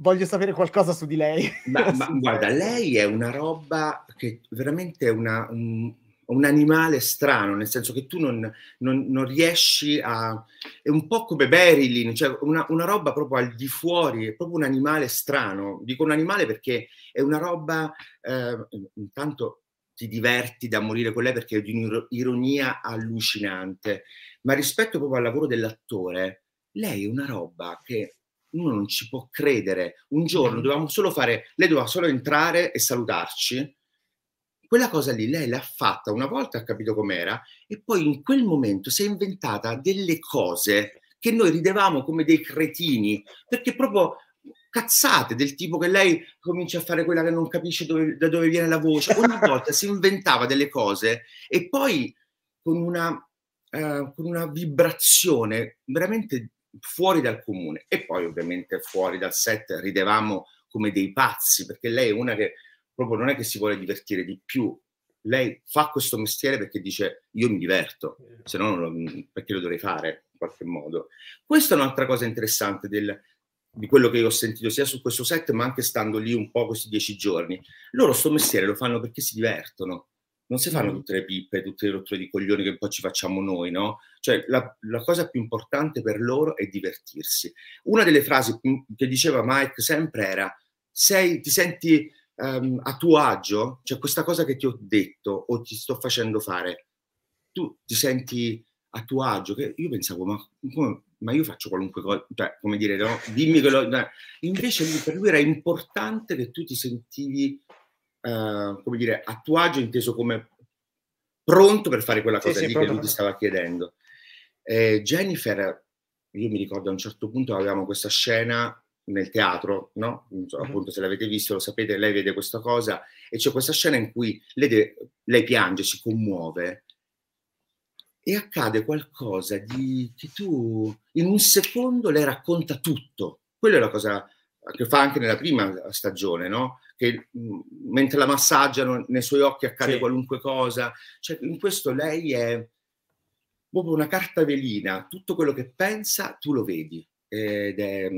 voglio sapere qualcosa su di lei. Ma, ma *laughs* guarda, lei è una roba che veramente è una, un, un, animale strano, nel senso che tu non, non, non, riesci a... è un po' come Marilyn, cioè una, una, roba proprio al di fuori, è proprio un animale strano. Dico un animale perché è una roba, eh, intanto ti diverti da morire con lei perché è di un'ironia allucinante, ma rispetto proprio al lavoro dell'attore, lei è una roba che uno non ci può credere. Un giorno dovevamo solo fare, lei doveva solo entrare e salutarci. Quella cosa lì lei l'ha fatta una volta, ha capito com'era, e poi in quel momento si è inventata delle cose che noi ridevamo come dei cretini, perché proprio cazzate del tipo che lei comincia a fare quella che non capisce dove, da dove viene la voce. Ogni *laughs* volta si inventava delle cose e poi con una, uh, con una vibrazione veramente fuori dal comune e poi ovviamente fuori dal set ridevamo come dei pazzi perché lei è una che proprio non è che si vuole divertire di più. Lei fa questo mestiere perché dice io mi diverto se no non, perché lo dovrei fare in qualche modo. Questa è un'altra cosa interessante del, di quello che io ho sentito sia su questo set ma anche stando lì un po' questi dieci giorni. Loro sto mestiere lo fanno perché si divertono non si fanno tutte le pippe, tutte le rotture di coglioni che poi ci facciamo noi, no? Cioè la, la, cosa più importante per loro è divertirsi. Una delle frasi che diceva Mike sempre era sei, ti senti um, a tuo agio? Cioè questa cosa che ti ho detto o ti sto facendo fare, tu ti senti a tuo agio? Che io pensavo, ma, come, ma io faccio qualunque cosa, cioè come dire, no? Dimmi che lo... Invece per lui era importante che tu ti sentivi uh, come dire, a tuo agio inteso come pronto per fare quella cosa sì, lì sì, che lui ti stava chiedendo. Eh, Jennifer, io mi ricordo a un certo punto avevamo questa scena nel teatro, no? So, appunto se l'avete visto lo sapete, lei vede questa cosa e c'è questa scena in cui lei, de- lei piange, si commuove e accade qualcosa di che tu in un secondo lei racconta tutto. Quella è la cosa che fa anche nella prima stagione, no? Che mh, mentre la massaggiano nei suoi occhi accade sì. qualunque cosa. Cioè, in questo lei è proprio una carta velina, tutto quello che pensa tu lo vedi ed è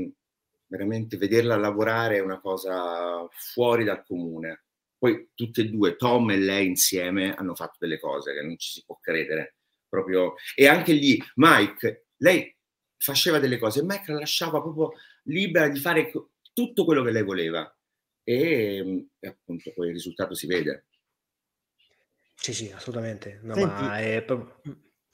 veramente vederla lavorare è una cosa fuori dal comune. Poi tutti e due, Tom e lei insieme, hanno fatto delle cose che non ci si può credere. Proprio. E anche lì, Mike, lei faceva delle cose, Mike la lasciava proprio libera di fare tutto quello che lei voleva. E, e appunto poi il risultato si vede. Sì, sì, assolutamente. No, ma è proprio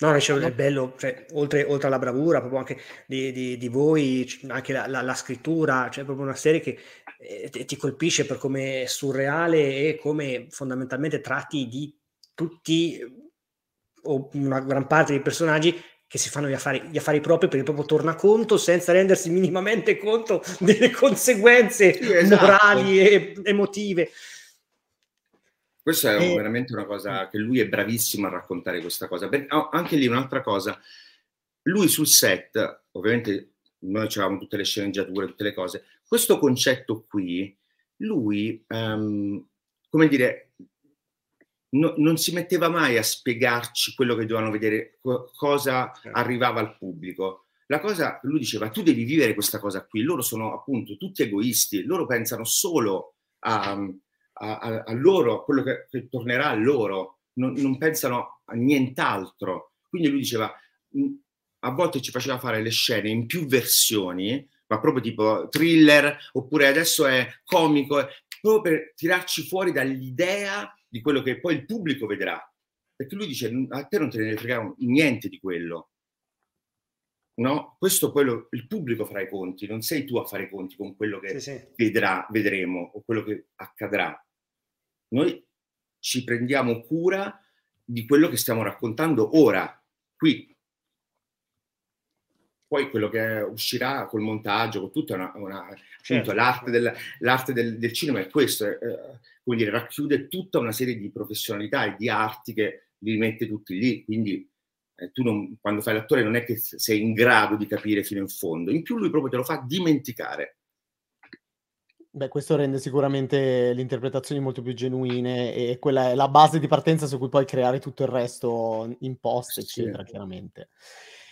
No, dicevo, è bello, cioè, oltre, oltre, alla bravura, proprio anche di, di, di voi, anche la, la, la, scrittura, cioè proprio una serie che eh, ti colpisce per come è surreale e come fondamentalmente tratti di tutti o una gran parte dei personaggi che si fanno gli affari, gli affari propri per il proprio tornaconto senza rendersi minimamente conto delle conseguenze esatto. morali e emotive. Questa è e... veramente una cosa che lui è bravissimo a raccontare questa cosa. Anche lì un'altra cosa, lui sul set, ovviamente noi avevamo tutte le sceneggiature, tutte le cose, questo concetto qui, lui, um, come dire, no, non si metteva mai a spiegarci quello che dovevano vedere, co- cosa certo. arrivava al pubblico. La cosa, lui diceva, tu devi vivere questa cosa qui, loro sono appunto tutti egoisti, loro pensano solo a, a, a, a loro, quello che, che, tornerà a loro, non, non, pensano a nient'altro. Quindi lui diceva, a volte ci faceva fare le scene in più versioni, ma proprio tipo thriller, oppure adesso è comico, proprio per tirarci fuori dall'idea di quello che poi il pubblico vedrà. Perché lui dice, a te non te ne frega niente di quello. No? Questo poi lo, il pubblico farà i conti, non sei tu a fare i conti con quello che sì, sì. Vedrà, vedremo o quello che accadrà. Noi ci prendiamo cura di quello che stiamo raccontando ora, qui. Poi quello che uscirà col montaggio, con tutta una, una certo. l'arte, del, l'arte del, del, cinema è questo, eh, come dire, racchiude tutta una serie di professionalità e di arti che li mette tutti lì, quindi eh, tu non, quando fai l'attore non è che sei in grado di capire fino in fondo, in più lui proprio te lo fa dimenticare. Beh, questo rende sicuramente le interpretazioni molto più genuine e quella è la base di partenza su cui puoi creare tutto il resto in post, eccetera, sì. chiaramente.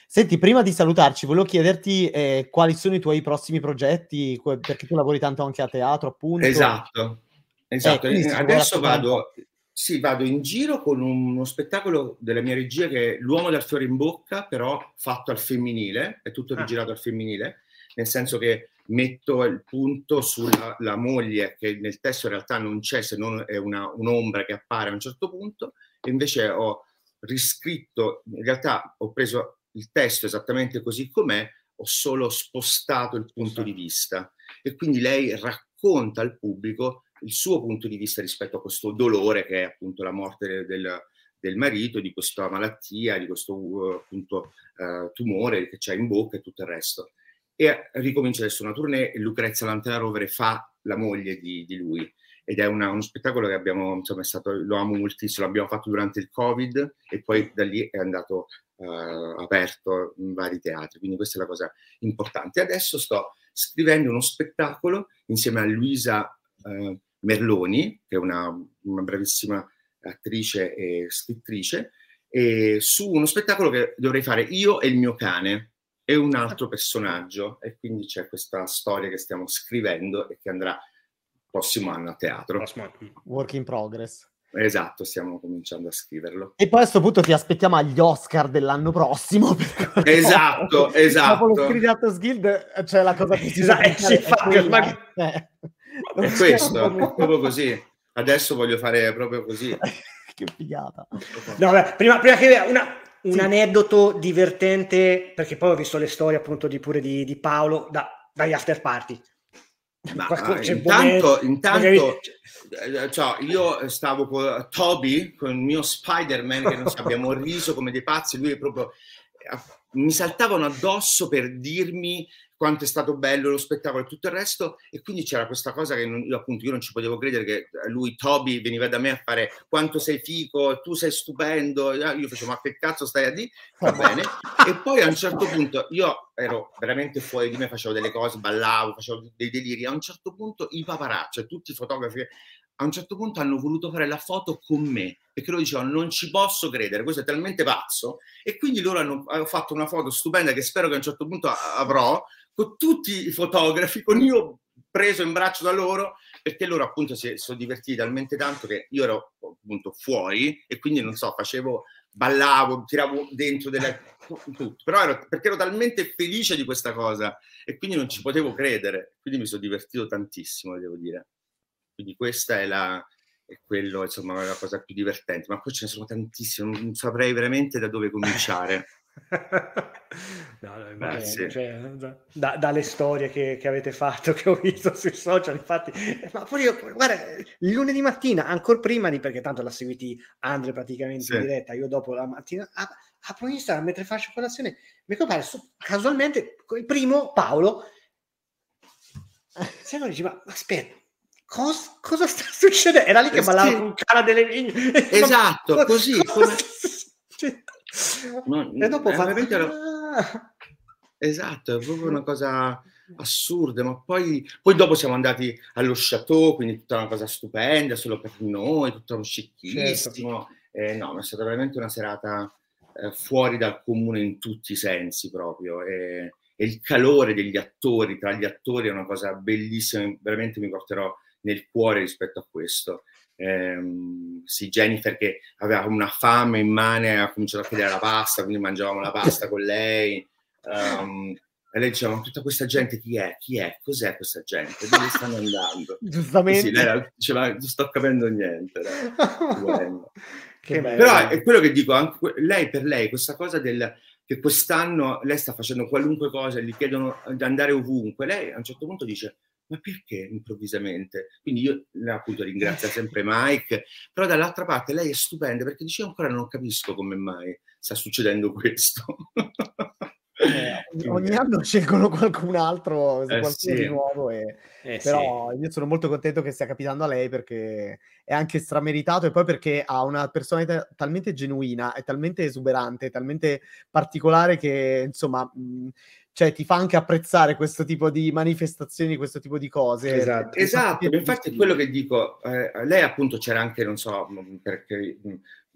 Senti, prima di salutarci, volevo chiederti eh, quali sono i tuoi prossimi progetti, perché tu lavori tanto anche a teatro, appunto. Esatto, esatto. Eh, Adesso vado, sì, vado in giro con uno spettacolo della mia regia che è L'uomo dal fiore in bocca, però fatto al femminile, è tutto ah. rigirato al femminile, nel senso che metto il punto sulla moglie che nel testo in realtà non c'è se non è una, un'ombra che appare a un certo punto e invece ho riscritto, in realtà ho preso il testo esattamente così com'è, ho solo spostato il punto di vista. E quindi lei racconta al pubblico il suo punto di vista rispetto a questo dolore che è appunto la morte del, del marito, di questa malattia, di questo uh, appunto uh, tumore che c'è in bocca e tutto il resto e ricomincia adesso una tournée Lucrezia Lantera Rovere fa la moglie di, di lui. Ed è una, uno spettacolo che abbiamo, insomma, stato, lo amo moltissimo, l'abbiamo fatto durante il Covid e poi da lì è andato uh, aperto in vari teatri, quindi questa è la cosa importante. Adesso sto scrivendo uno spettacolo insieme a Luisa uh, Merloni, che è una, una, bravissima attrice e scrittrice, e su uno spettacolo che dovrei fare io e il mio cane, e un altro personaggio e quindi c'è questa storia che stiamo scrivendo e che andrà il prossimo anno a teatro. Work in progress. Esatto, stiamo cominciando a scriverlo. E poi a questo punto ti aspettiamo agli Oscar dell'anno prossimo. *laughs* Esatto, *laughs* esatto. Dopo lo Scridatos Guild c'è la cosa che si sa è, è, è, è questo, proprio così. Adesso voglio fare proprio così. *laughs* che figata. No, beh, prima, prima che una, un sì. aneddoto divertente, perché poi ho visto le storie appunto di, pure di, di Paolo da, dagli after party. Ma, intanto, intanto eh, cioè, io stavo con Toby, con il mio Spider-Man, che noi abbiamo riso come dei pazzi, lui è proprio mi saltavano addosso per dirmi quanto è stato bello lo spettacolo e tutto il resto e quindi c'era questa cosa che non, io appunto io non ci potevo credere che lui Toby veniva da me a fare quanto sei fico tu sei stupendo io facevo ma che cazzo stai a dire? Va bene. E poi a un certo punto io ero veramente fuori di me facevo delle cose ballavo facevo dei deliri. A un certo punto i paparazzi cioè tutti i fotografi a un certo punto hanno voluto fare la foto con me perché loro dicevano non ci posso credere, questo è talmente pazzo e quindi loro hanno, hanno fatto una foto stupenda che spero che a un certo punto avrò con tutti i fotografi, con io preso in braccio da loro perché loro appunto si sono divertiti talmente tanto che io ero appunto fuori e quindi non so, facevo, ballavo, tiravo dentro delle... tutto, però ero, perché ero talmente felice di questa cosa e quindi non ci potevo credere, quindi mi sono divertito tantissimo, devo dire. Quindi questa è la, è quello, insomma, la cosa più divertente, ma poi ce ne sono tantissime, non saprei veramente da dove cominciare. *laughs* no, no, sì. cioè, da, dalle storie che, che, avete fatto, *laughs* che ho visto sui social, infatti, ma poi io, guarda, il lunedì mattina, ancora prima di perché tanto l'ha seguiti Andre praticamente sì. in diretta, io dopo la mattina apro Instagram mentre faccio colazione, mi compare su, casualmente il primo Paolo. Sai dici, ma aspetta, Cosa, cosa, sta *laughs* succedendo? Era lì che ballava sì. con cara delle vigne. Esatto, così. Come... Cioè, No, e dopo fa... Ah! *laughs* Esatto, è proprio una cosa assurda, ma poi, poi, dopo siamo andati allo chateau, quindi tutta una cosa stupenda, solo per noi, tutto uno scicchissimo. Certo. Eh, no, è stata veramente una serata eh, fuori dal comune in tutti i sensi proprio. E, e, il calore degli attori, tra gli attori è una cosa bellissima, veramente mi porterò nel cuore rispetto a questo ehm, sì, Jennifer che aveva una fame immane, ha cominciato a chiedere la pasta, quindi mangiavamo la pasta con lei. Um, e lei diceva, ma tutta questa gente chi è? Chi è? Cos'è questa gente? Dove stanno andando? *laughs* Giustamente. Sì, lei diceva, non sto capendo niente. *laughs* Però è quello che dico, anche, lei per lei, questa cosa del che quest'anno lei sta facendo qualunque cosa, gli chiedono di andare ovunque, lei a un certo punto dice, ma perché improvvisamente? Quindi io appunto ringrazio sempre Mike, però dall'altra parte lei è stupenda perché dice ancora non capisco come mai sta succedendo questo. *laughs* Eh, ogni anno scelgono qualcun altro, eh, qualcuno sì. di nuovo, e... eh, però sì. io sono molto contento che stia capitando a lei perché è anche strameritato e poi perché ha una personalità talmente genuina, è talmente esuberante, talmente particolare che insomma... Mh, cioè ti fa anche apprezzare questo tipo di manifestazioni, questo tipo di cose. Esatto, esatto. infatti è quello che dico, eh, lei appunto c'era anche, non so, perché,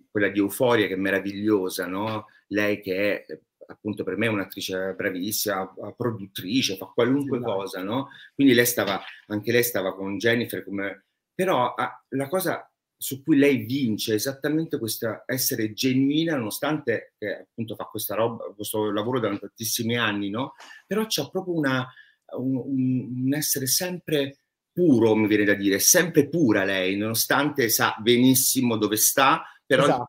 quella di Euforia che è meravigliosa, no? Lei che è appunto per me è un'attrice bravissima, produttrice, fa qualunque sì, cosa, no? Quindi lei stava, anche lei stava con Jennifer come... Però ah, la cosa su cui lei vince esattamente questo essere genuina, nonostante che appunto fa questa roba, questo lavoro da tantissimi anni, no? Però c'ha proprio una, un, un, essere sempre puro, mi viene da dire, sempre pura lei, nonostante sa benissimo dove sta, però esatto.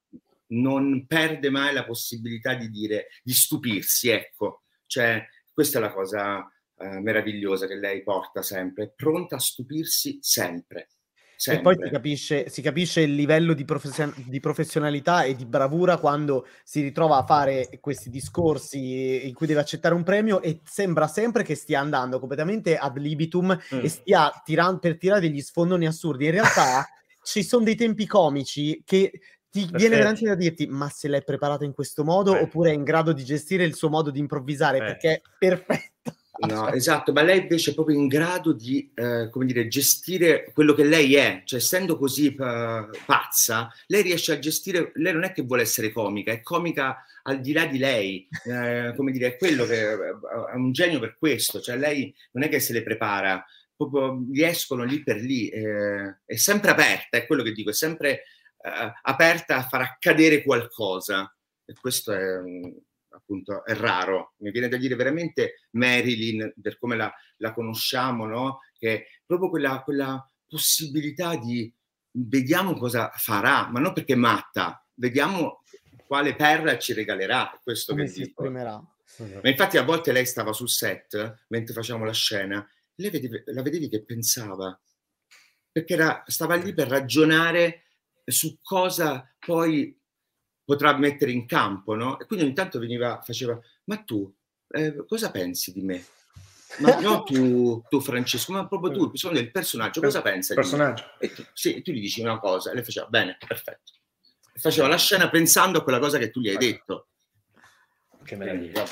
non perde mai la possibilità di dire, di stupirsi, ecco. Cioè, questa è la cosa eh, meravigliosa che lei porta sempre, pronta a stupirsi sempre. Sempre. E poi si capisce, si capisce il livello di, profession- di, professionalità e di bravura quando si ritrova a fare questi discorsi in cui deve accettare un premio e sembra sempre che stia andando completamente ad libitum mm. e stia tirando per tirare degli sfondoni assurdi. In realtà *laughs* ci sono dei tempi comici che ti Perfetto. viene veramente da dirti ma se l'hai preparata in questo modo Beh. oppure è in grado di gestire il suo modo di improvvisare Beh. perché è perfetto No, esatto, ma lei invece è proprio in grado di, eh, come dire, gestire quello che lei è, cioè essendo così uh, pazza, lei riesce a gestire, lei non è che vuole essere comica, è comica al di là di lei, eh, come dire, è quello che è un genio per questo, cioè lei non è che se le prepara, proprio riescono lì per lì, eh, è sempre aperta, è quello che dico, è sempre eh, aperta a far accadere qualcosa e questo è appunto è raro. Mi viene da dire veramente Marilyn, per come la, la conosciamo, no? che proprio quella, quella possibilità di vediamo cosa farà, ma non perché è matta, vediamo quale perla ci regalerà, questo come che si dico. esprimerà. Ma infatti a volte lei stava sul set, mentre facevamo la scena, lei vedevi, la vedevi che pensava, perché era, stava lì per ragionare su cosa poi potrà mettere in campo, no? E quindi ogni tanto veniva, faceva, ma tu eh, cosa pensi di me? Ma no *laughs* tu, tu, Francesco, ma proprio tu, sono del personaggio, cosa pensi? Personaggio. E tu, sì, tu gli dici una cosa e lei faceva, bene, perfetto. E faceva la scena pensando a quella cosa che tu gli hai detto. Che meraviglia.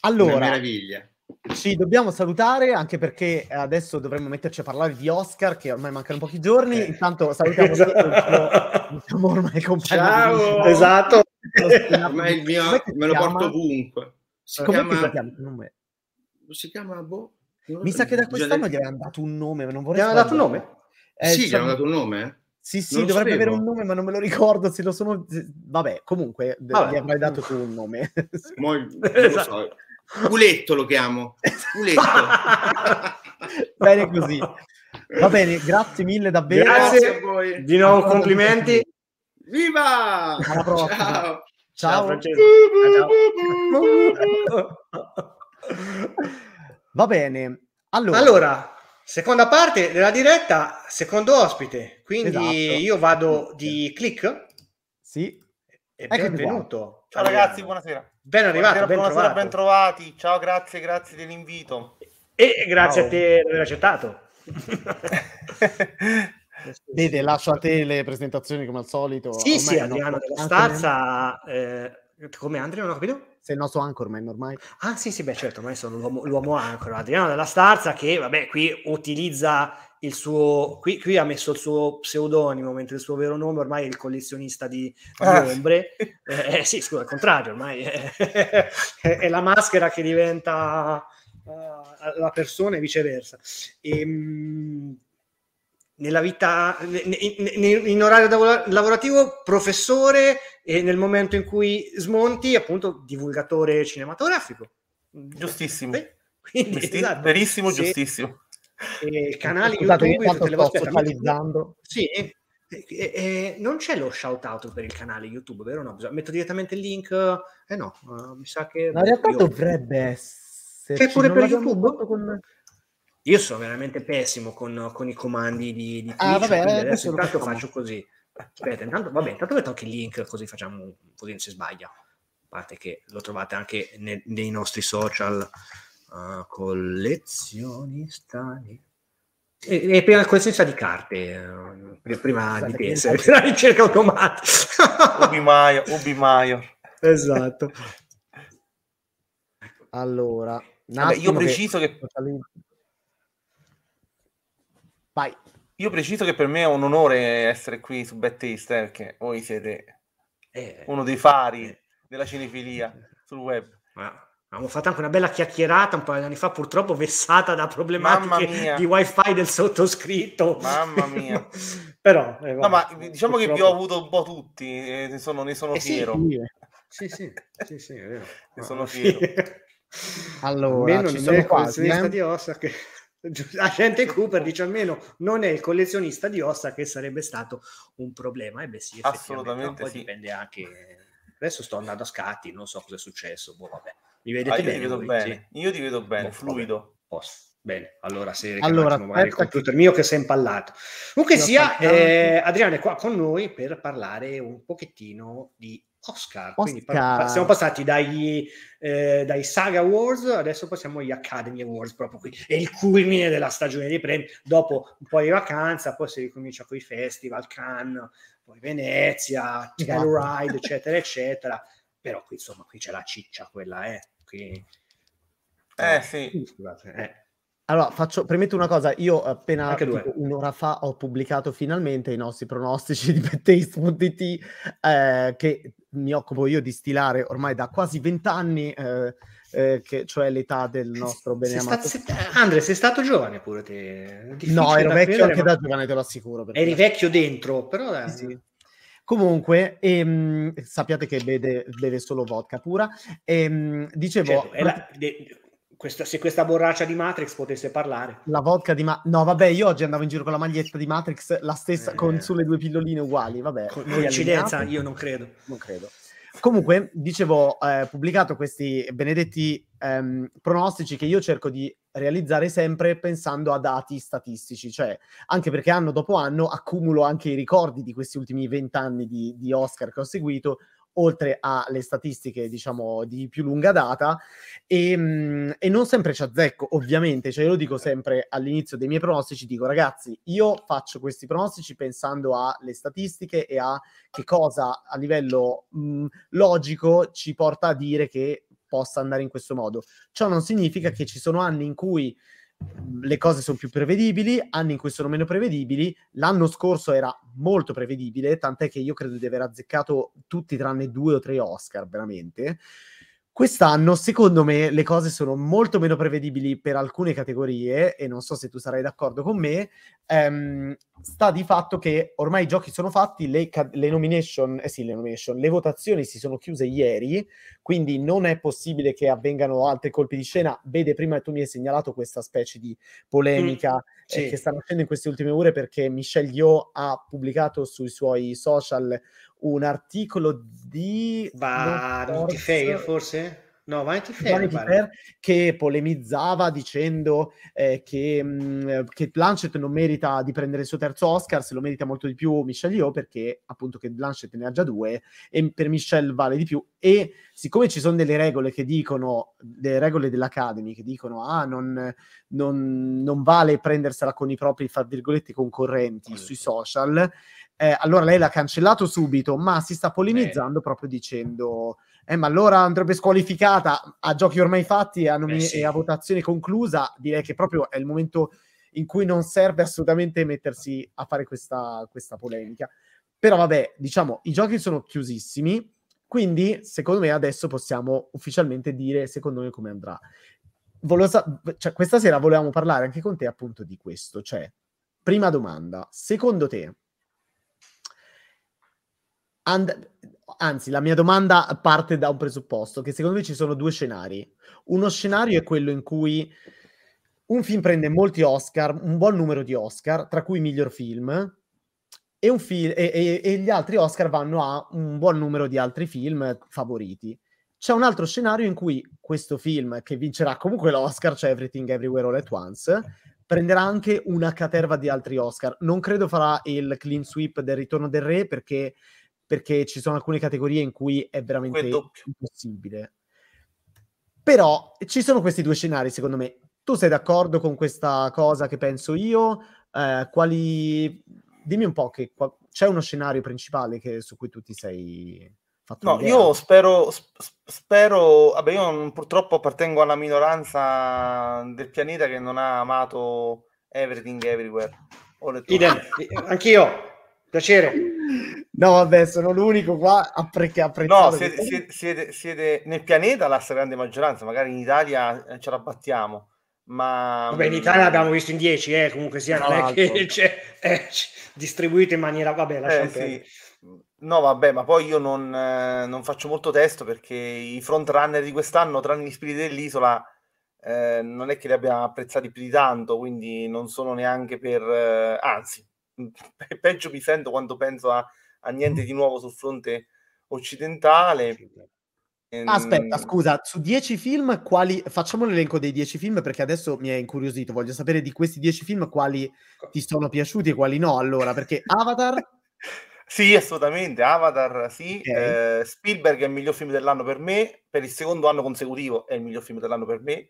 Allora, meraviglia. Ci dobbiamo salutare anche perché adesso dovremmo metterci a parlare di Oscar che ormai mancano pochi giorni. Eh. Intanto salutiamo *laughs* esatto. diciamo ormai compagno. Ciao, esatto. Ormai il mio me lo porto ovunque. Si Come chiama... si Si chiama boh. Mi sa che da quest'anno gli avevano dato un nome, ma non vorrei Gli avevano dato un nome? Eh, sì, gli hanno dato un nome? Sì, sì, non dovrebbe avere un nome, ma non me lo ricordo. Se lo sono. Vabbè, comunque Vabbè. gli avrai dato tu un nome. *laughs* Mo, non lo so. Culetto lo chiamo. Culetto. *laughs* bene così. Va bene, grazie mille davvero. Grazie a voi. Di nuovo complimenti. Viva! Alla prossima. Ciao. Ciao. Ciao, Ciao. *laughs* Va bene. Allora. allora, seconda parte della diretta, secondo ospite. Quindi esatto. io vado di click. Sì. E benvenuto. Ciao ragazzi, buonasera. Ben arrivato, buonasera, ben, buonasera ben trovati. Ciao, grazie, grazie dell'invito. E grazie Ciao. a te per aver accettato. *laughs* Vede, lascio a te le presentazioni come al solito. Sì, ormai sì, Adriano della Stazza. Eh, come Andrea, non ho capito? Sei il nostro anchorman ormai. Ah sì, sì, beh certo, ormai sono l'uomo, l'uomo ancora. Adriano della Starza che, vabbè, qui utilizza il suo... Qui, qui, ha messo il suo pseudonimo, mentre il suo vero nome ormai è il collezionista di, di ah. ombre. Eh, eh, sì, scusa, al contrario, ormai è, *laughs* è la maschera che diventa uh, la persona e viceversa. E, ehm, mh, nella vita, in, in orario lavorativo, professore e nel momento in cui smonti, appunto, divulgatore cinematografico. Giustissimo. Beh, quindi, esatto. Verissimo, sì. giustissimo. E canali Scusate, YouTube, sto socializzando. Sì, e, e, e, non c'è lo shout out per il canale YouTube, vero? No, metto direttamente il link. Eh no, uh, mi sa che. Ma in realtà io... dovrebbe essere. C'è pure per YouTube? Con... Io sono veramente pessimo con, con i comandi di, di ah, Twitch, ah, vabbè, adesso intanto faccio così. Aspetta, intanto, vabbè, intanto metto anche il link così facciamo, così non si sbaglia. A parte che lo trovate anche ne, nei nostri social uh, collezionista e, e prima collezionista di carte uh, prima di pensare *laughs* per la ricerca automatica Ubi Maior, Ubi Maior. esatto allora Vabbè, io preciso che, che Vai. Io preciso che per me è un onore essere qui su Bad Taste, eh, perché voi siete eh, uno dei fari eh. della cinefilia *laughs* sul web. Ma Abbiamo fatto anche una bella chiacchierata un paio di anni fa, purtroppo vessata da problematiche di wifi del sottoscritto. Mamma mia. *laughs* Però, eh, no, ma diciamo purtroppo... che vi ho avuto un po' tutti, e ne sono, ne sono eh fiero. Sì, sì, sì, sì, è vero. Ne sono fiero. *laughs* allora, Almeno ci sono quasi, eh? di ossa che *laughs* Agente Cooper dice almeno non è il collezionista di ossa che sarebbe stato un problema. E beh sì, assolutamente poi sì. dipende anche. Adesso sto andando a scatti, non so cosa è successo. Boh, vabbè. Mi vedete ah, io bene? Ti vedo voi? bene. Sì. Io ti vedo bene, boh, fluido. Posso. Bene, allora se allora, magari il computer che... mio che si è impallato. Comunque sia, eh, Adriano è qua con noi per parlare un pochettino di Oscar. Oscar. Quindi siamo passati dagli, eh, dai Saga Awards, adesso passiamo agli Academy Awards, proprio qui. È il culmine della stagione dei premi. Dopo un po' di vacanza, poi si ricomincia con i festival, Cannes, poi Venezia, Telluride, eccetera, *laughs* eccetera. Però qui, insomma, qui c'è la ciccia, quella, eh. Qui... Eh, sì. Scusate, eh. Allora, faccio, premetto una cosa, io appena tipo, un'ora fa ho pubblicato finalmente i nostri pronostici di bettaste.it eh, che mi occupo io di stilare ormai da quasi vent'anni, eh, eh, che, cioè l'età del nostro beneamato. Sei stato, Andre, sei stato giovane pure te? No, ero vecchio credere, anche ma... da giovane, te lo assicuro. Eri vecchio dentro, però... Sì, sì. Comunque, ehm, sappiate che beve, beve, solo vodka pura. Ehm, dicevo... Certo, la, de, questa, se questa borraccia di Matrix potesse parlare. La vodka di Matrix. No, vabbè, io oggi andavo in giro con la maglietta di Matrix, la stessa, eh... con sulle due pilloline uguali. Vabbè, coincidenza, io non credo. Non credo. Comunque, dicevo, eh, pubblicato questi benedetti ehm, pronostici che io cerco di realizzare sempre pensando a dati statistici, cioè anche perché anno dopo anno accumulo anche i ricordi di questi ultimi vent'anni di, di Oscar che ho seguito, oltre alle statistiche, diciamo, di più lunga data, e, mm, e, non sempre ci azzecco, ovviamente, cioè io lo dico sempre all'inizio dei miei pronostici, dico ragazzi, io faccio questi pronostici pensando alle statistiche e a che cosa a livello mh, mm, logico ci porta a dire che possa andare in questo modo. Ciò non significa che ci sono anni in cui le cose sono più prevedibili, anni in cui sono meno prevedibili. L'anno scorso era molto prevedibile, tant'è che io credo di aver azzeccato tutti tranne due o tre Oscar, veramente. Quest'anno, secondo me, le cose sono molto meno prevedibili per alcune categorie, e non so se tu sarai d'accordo con me. Ehm, sta di fatto che ormai i giochi sono fatti, le, le, nomination, eh sì, le nomination, le votazioni si sono chiuse ieri, quindi non è possibile che avvengano altri colpi di scena. Vede, prima tu mi hai segnalato questa specie di polemica mm, sì. eh, che sta nascendo in queste ultime ore perché Michelle Yeoh ha pubblicato sui suoi social un articolo di... Vanity Fair forse? No, Vanity Fair, Fair che polemizzava dicendo eh, che, mh, mm, che Blanchett non merita di prendere il suo terzo Oscar, se lo merita molto di più Michelle Yeoh perché appunto che Blanchett ne ha già due e per Michelle vale di più. E siccome ci sono delle regole che dicono, delle regole dell'Academy che dicono ah non, non, non vale prendersela con i propri, fra virgolette, concorrenti sui social, eh, allora lei l'ha cancellato subito, ma si sta polemizzando Beh. proprio dicendo eh, ma allora andrebbe squalificata a giochi ormai fatti e a, nomi- eh sì. e a votazione conclusa. Direi che proprio è il momento in cui non serve assolutamente mettersi a fare questa, questa polemica. Però vabbè, diciamo, i giochi sono chiusissimi, quindi secondo me adesso possiamo ufficialmente dire secondo me come andrà. Sa- cioè, questa sera volevamo parlare anche con te appunto di questo, cioè, prima domanda, secondo te And- anzi, la mia domanda parte da un presupposto, che secondo me ci sono due scenari. Uno scenario è quello in cui un film prende molti Oscar, un buon numero di Oscar, tra cui miglior film, e, un fi- e, e, e gli altri Oscar vanno a un buon numero di altri film favoriti. C'è un altro scenario in cui questo film, che vincerà comunque l'Oscar, cioè Everything Everywhere All At Once, prenderà anche una caterva di altri Oscar. Non credo farà il clean sweep del Ritorno del Re perché perché ci sono alcune categorie in cui è veramente impossibile. Però ci sono questi due scenari, secondo me. Tu sei d'accordo con questa cosa che penso io? Eh, quali... Dimmi un po' che qua... c'è uno scenario principale che... su cui tu ti sei fatto No, io spero, spero... Vabbè, io purtroppo appartengo alla minoranza del pianeta che non ha amato Everything Everywhere. Idem, anch'io, piacere. *laughs* No, vabbè, sono l'unico qua a pre- che apprezzato. No, siete, siete, siete, siete, nel pianeta la stragrande maggioranza, magari in Italia eh, ce la battiamo, ma... Vabbè, in Italia l'abbiamo visto in 10, eh, comunque sia, non è che *laughs* c'è, è distribuito in maniera... Vabbè, lasciamo eh, sì. No, vabbè, ma poi io non, eh, non, faccio molto testo perché i frontrunner di quest'anno, tranne gli spiriti dell'isola, eh, non è che li abbiamo apprezzati più di tanto, quindi non sono neanche per... Eh, anzi, *laughs* peggio mi sento quando penso a a niente di nuovo sul fronte occidentale. Ehm, Aspetta, scusa, su 10 film, quali facciamo l'elenco dei 10 film perché adesso mi è incuriosito, voglio sapere di questi 10 film quali ti sono piaciuti e quali no, allora, perché *laughs* Avatar Sì, assolutamente, Avatar sì, okay. eh, Spielberg è il miglior film dell'anno per me, per il secondo anno consecutivo è il miglior film dell'anno per me.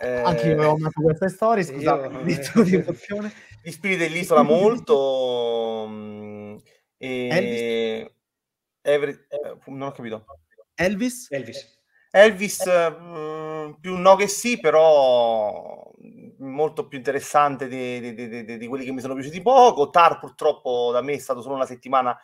Eh, Anche io avevo amato queste storie, scusate, io... *laughs* *laughs* di Gli spiriti dell'isola molto... Mm, e... Every... Eh, non ho capito. Elvis? Elvis. Elvis mh, mm, più no che sì, però molto più interessante di, di, di, di, quelli che mi sono piaciuti poco. Tar purtroppo da me è stato solo una settimana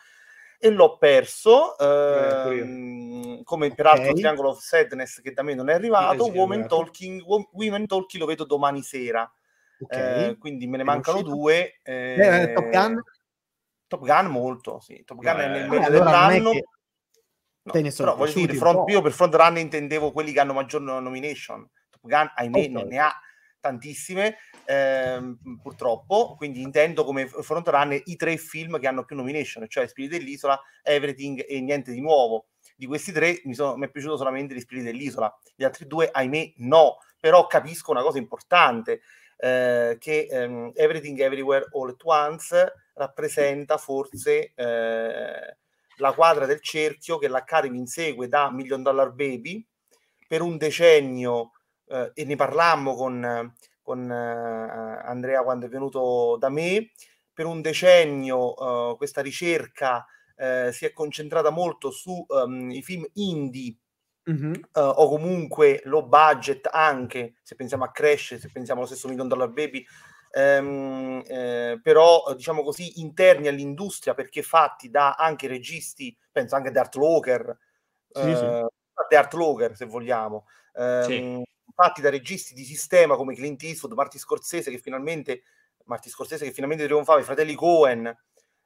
e l'ho perso. Eh, come peraltro okay. Triangle of Sadness che da me non è arrivato. Sì, Women, Talking, Women Talking lo vedo domani sera. Okay. Eh, quindi me ne è mancano uscito? due. Eh, eh, Top Gun? Top Gun molto, sì. Top Gun eh, è nel medio allora dell'anno. Che... No, però voglio dire, front, io per front run intendevo quelli che hanno maggior nomination. Top Gun, ahimè, okay. non ne ha tantissime, ehm, purtroppo, quindi intendo come front run i tre film che hanno più nomination, cioè Spiriti dell'Isola, Everything e Niente di Nuovo. Di questi tre mi, sono, mi è piaciuto solamente Gli Spiriti dell'Isola, gli altri due, ahimè, no, però capisco una cosa importante, eh, che ehm, Everything Everywhere All at Once rappresenta forse eh, La quadra del cerchio che l'Academy insegue da Million Dollar Baby per un decennio eh, e ne parlammo con, con eh, Andrea quando è venuto da me, per un decennio eh, questa ricerca eh, si è concentrata molto sui um, ehm, film indie Mm-hmm. Uh, o comunque low budget anche se pensiamo a Crash, se pensiamo allo stesso Million Dollar Baby, ehm, eh, però diciamo così interni all'industria perché fatti da anche registi, penso anche ad Art Locker, sì, eh, sì. Art Locker se vogliamo, ehm, sì. fatti da registi di sistema come Clint Eastwood, Marty Scorsese che finalmente Marty Scorsese che finalmente trionfava, i fratelli Cohen,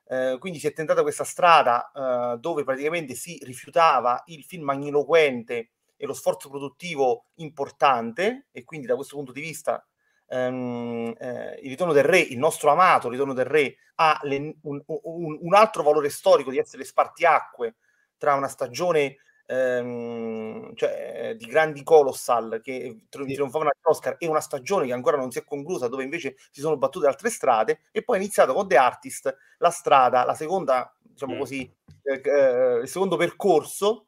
eh, quindi si è tentata questa strada eh, dove praticamente si rifiutava il film magniloquente e lo sforzo produttivo importante e quindi da questo punto di vista ehm, eh, il ritorno del re, il nostro amato ritorno del re, ha le, un, un, un, altro valore storico di essere spartiacque tra una stagione ehm, cioè, di grandi colossal che trionfavano all'Oscar e una stagione che ancora non si è conclusa dove invece si sono battute altre strade e poi è iniziato con The Artist la strada, la seconda, diciamo mm. così, eh, eh, il secondo percorso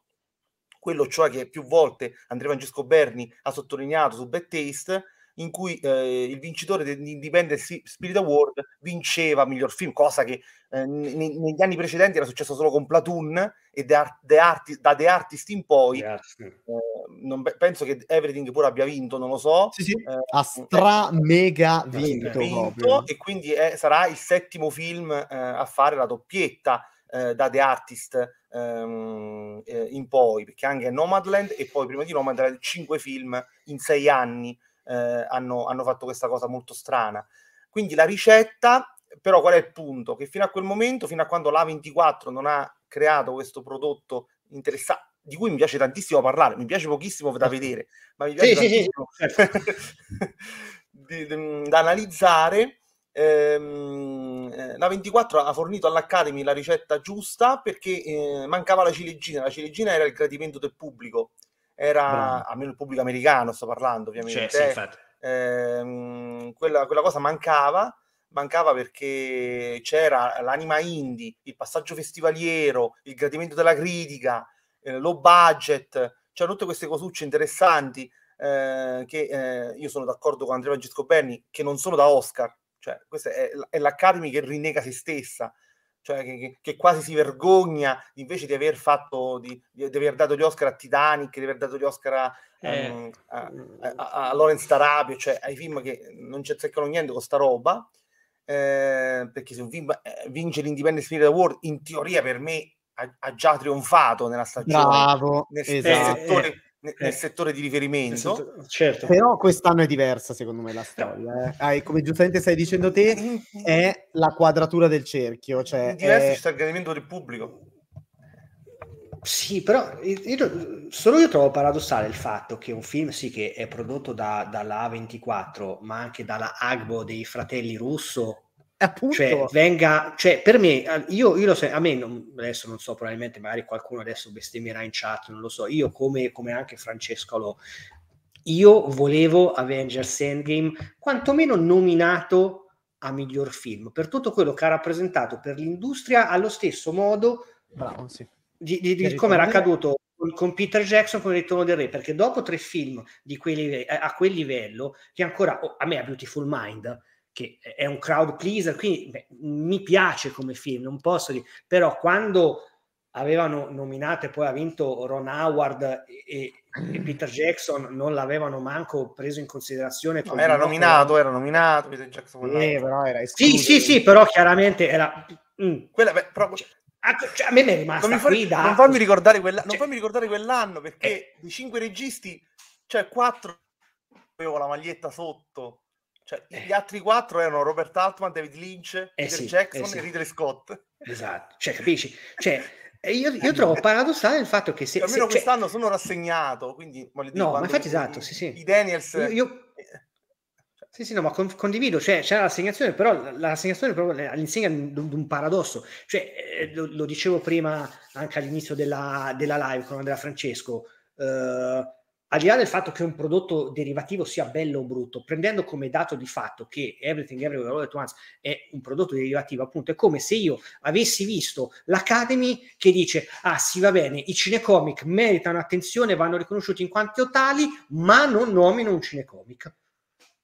quello cioè che più volte Andrea Francesco Berni ha sottolineato su Bad Taste, in cui eh, il vincitore dell'Independent Spirit Award vinceva miglior film, cosa che eh, ne- negli anni precedenti era successo solo con Platoon e The Art- The Artist, da The Artist in poi eh, non, penso che Everything pure abbia vinto, non lo so. Sì, sì. Eh, ha stra mega vinto, vinto e quindi è, sarà il settimo film eh, a fare la doppietta eh, da The Artist ehm, in poi, perché anche Nomadland e poi prima di Nomadland cinque film in sei anni eh, hanno, hanno fatto questa cosa molto strana. Quindi la ricetta, però qual è il punto? Che fino a quel momento, fino a quando l'A24 non ha creato questo prodotto interessante, di cui mi piace tantissimo parlare, mi piace pochissimo da certo. vedere, ma mi piace sì, tantissimo sì, sì. *laughs* da analizzare. Ehm, eh, la 24 ha fornito all'Academy la ricetta giusta perché eh, mancava la ciliegina. La ciliegina era il gradimento del pubblico era almeno il pubblico americano, sto parlando ovviamente. Cioè, sì, eh, quella, quella cosa mancava mancava perché c'era l'anima indie, il passaggio festivaliero, il gradimento della critica, eh, low budget, cioè tutte queste cosucce interessanti eh, che eh, io sono d'accordo con Andrea Francesco Berni che non sono da Oscar, cioè questa è, è l'Academy che rinnega se stessa, cioè che, che, quasi si vergogna invece di aver fatto di, di, aver dato gli Oscar a Titanic, di aver dato gli Oscar a, eh. um, a, a, a Lawrence Tarabio, cioè ai film che non ci azzeccano niente con sta roba. Eh, perché se un film eh, vince l'Independent Spirit Award, in teoria per me ha, ha già trionfato nella stagione. Bravo, nel, esatto. settore, nel, nel, settore di riferimento. Certo. Però quest'anno è diversa, secondo me, la storia. Eh. come giustamente stai dicendo te, è la quadratura del cerchio. Cioè diverso è... c'è il gradimento del pubblico. Sì, però io, solo io trovo paradossale il fatto che un film, sì, che è prodotto da, dalla A24, ma anche dalla Agbo dei fratelli Russo, Appunto. Cioè, venga, cioè, per me, io, io lo so, a me non, adesso non so, probabilmente magari qualcuno adesso bestemmierà in chat, non lo so, io come, come anche Francesco lo, io volevo Avengers Endgame quantomeno nominato a miglior film per tutto quello che ha rappresentato per l'industria allo stesso modo Bravo, sì. di, di, di come era accaduto con, Peter Jackson con il ritorno del re perché dopo tre film di quelli, a quel livello che ancora oh, a me a Beautiful Mind che è un crowd pleaser, quindi beh, mi piace come film, non posso dire, però quando avevano nominato e poi ha vinto Ron Howard e, e *clears throat* Peter Jackson non l'avevano manco preso in considerazione. No, era nominato, era nominato Peter Jackson. Eh, però era sì, sì, sì, però chiaramente era... Mm. Quella, beh, però... Cioè, cioè, a me mi è rimasta non, mi fa, non fammi ricordare, quella, cioè, non fammi ricordare quell'anno perché eh, di cinque registi, cioè quattro avevo la maglietta sotto cioè, eh. Gli altri quattro erano Robert Altman, David Lynch, eh Peter sì, Jackson eh sì. e Ridley Scott. Esatto, cioè, capisci? Cioè, *laughs* io, io, trovo paradossale il fatto che se... Almeno se, cioè quest'anno cioè... sono rassegnato, quindi... No, ma infatti esatto, sì, sì. I Daniels... Io, io... Sì, sì, no, ma con, condivido, cioè c'era l'assegnazione, però l'assegnazione proprio all'insegna di un, paradosso, cioè eh, lo, lo, dicevo prima anche all'inizio della, della live con Andrea Francesco, eh, al di là del fatto che un prodotto derivativo sia bello o brutto, prendendo come dato di fatto che Everything Everywhere All at Once è un prodotto derivativo, appunto, è come se io avessi visto l'Academy che dice, ah sì va bene, i cinecomic meritano attenzione, vanno riconosciuti in quanto tali, ma non nomino un cinecomic.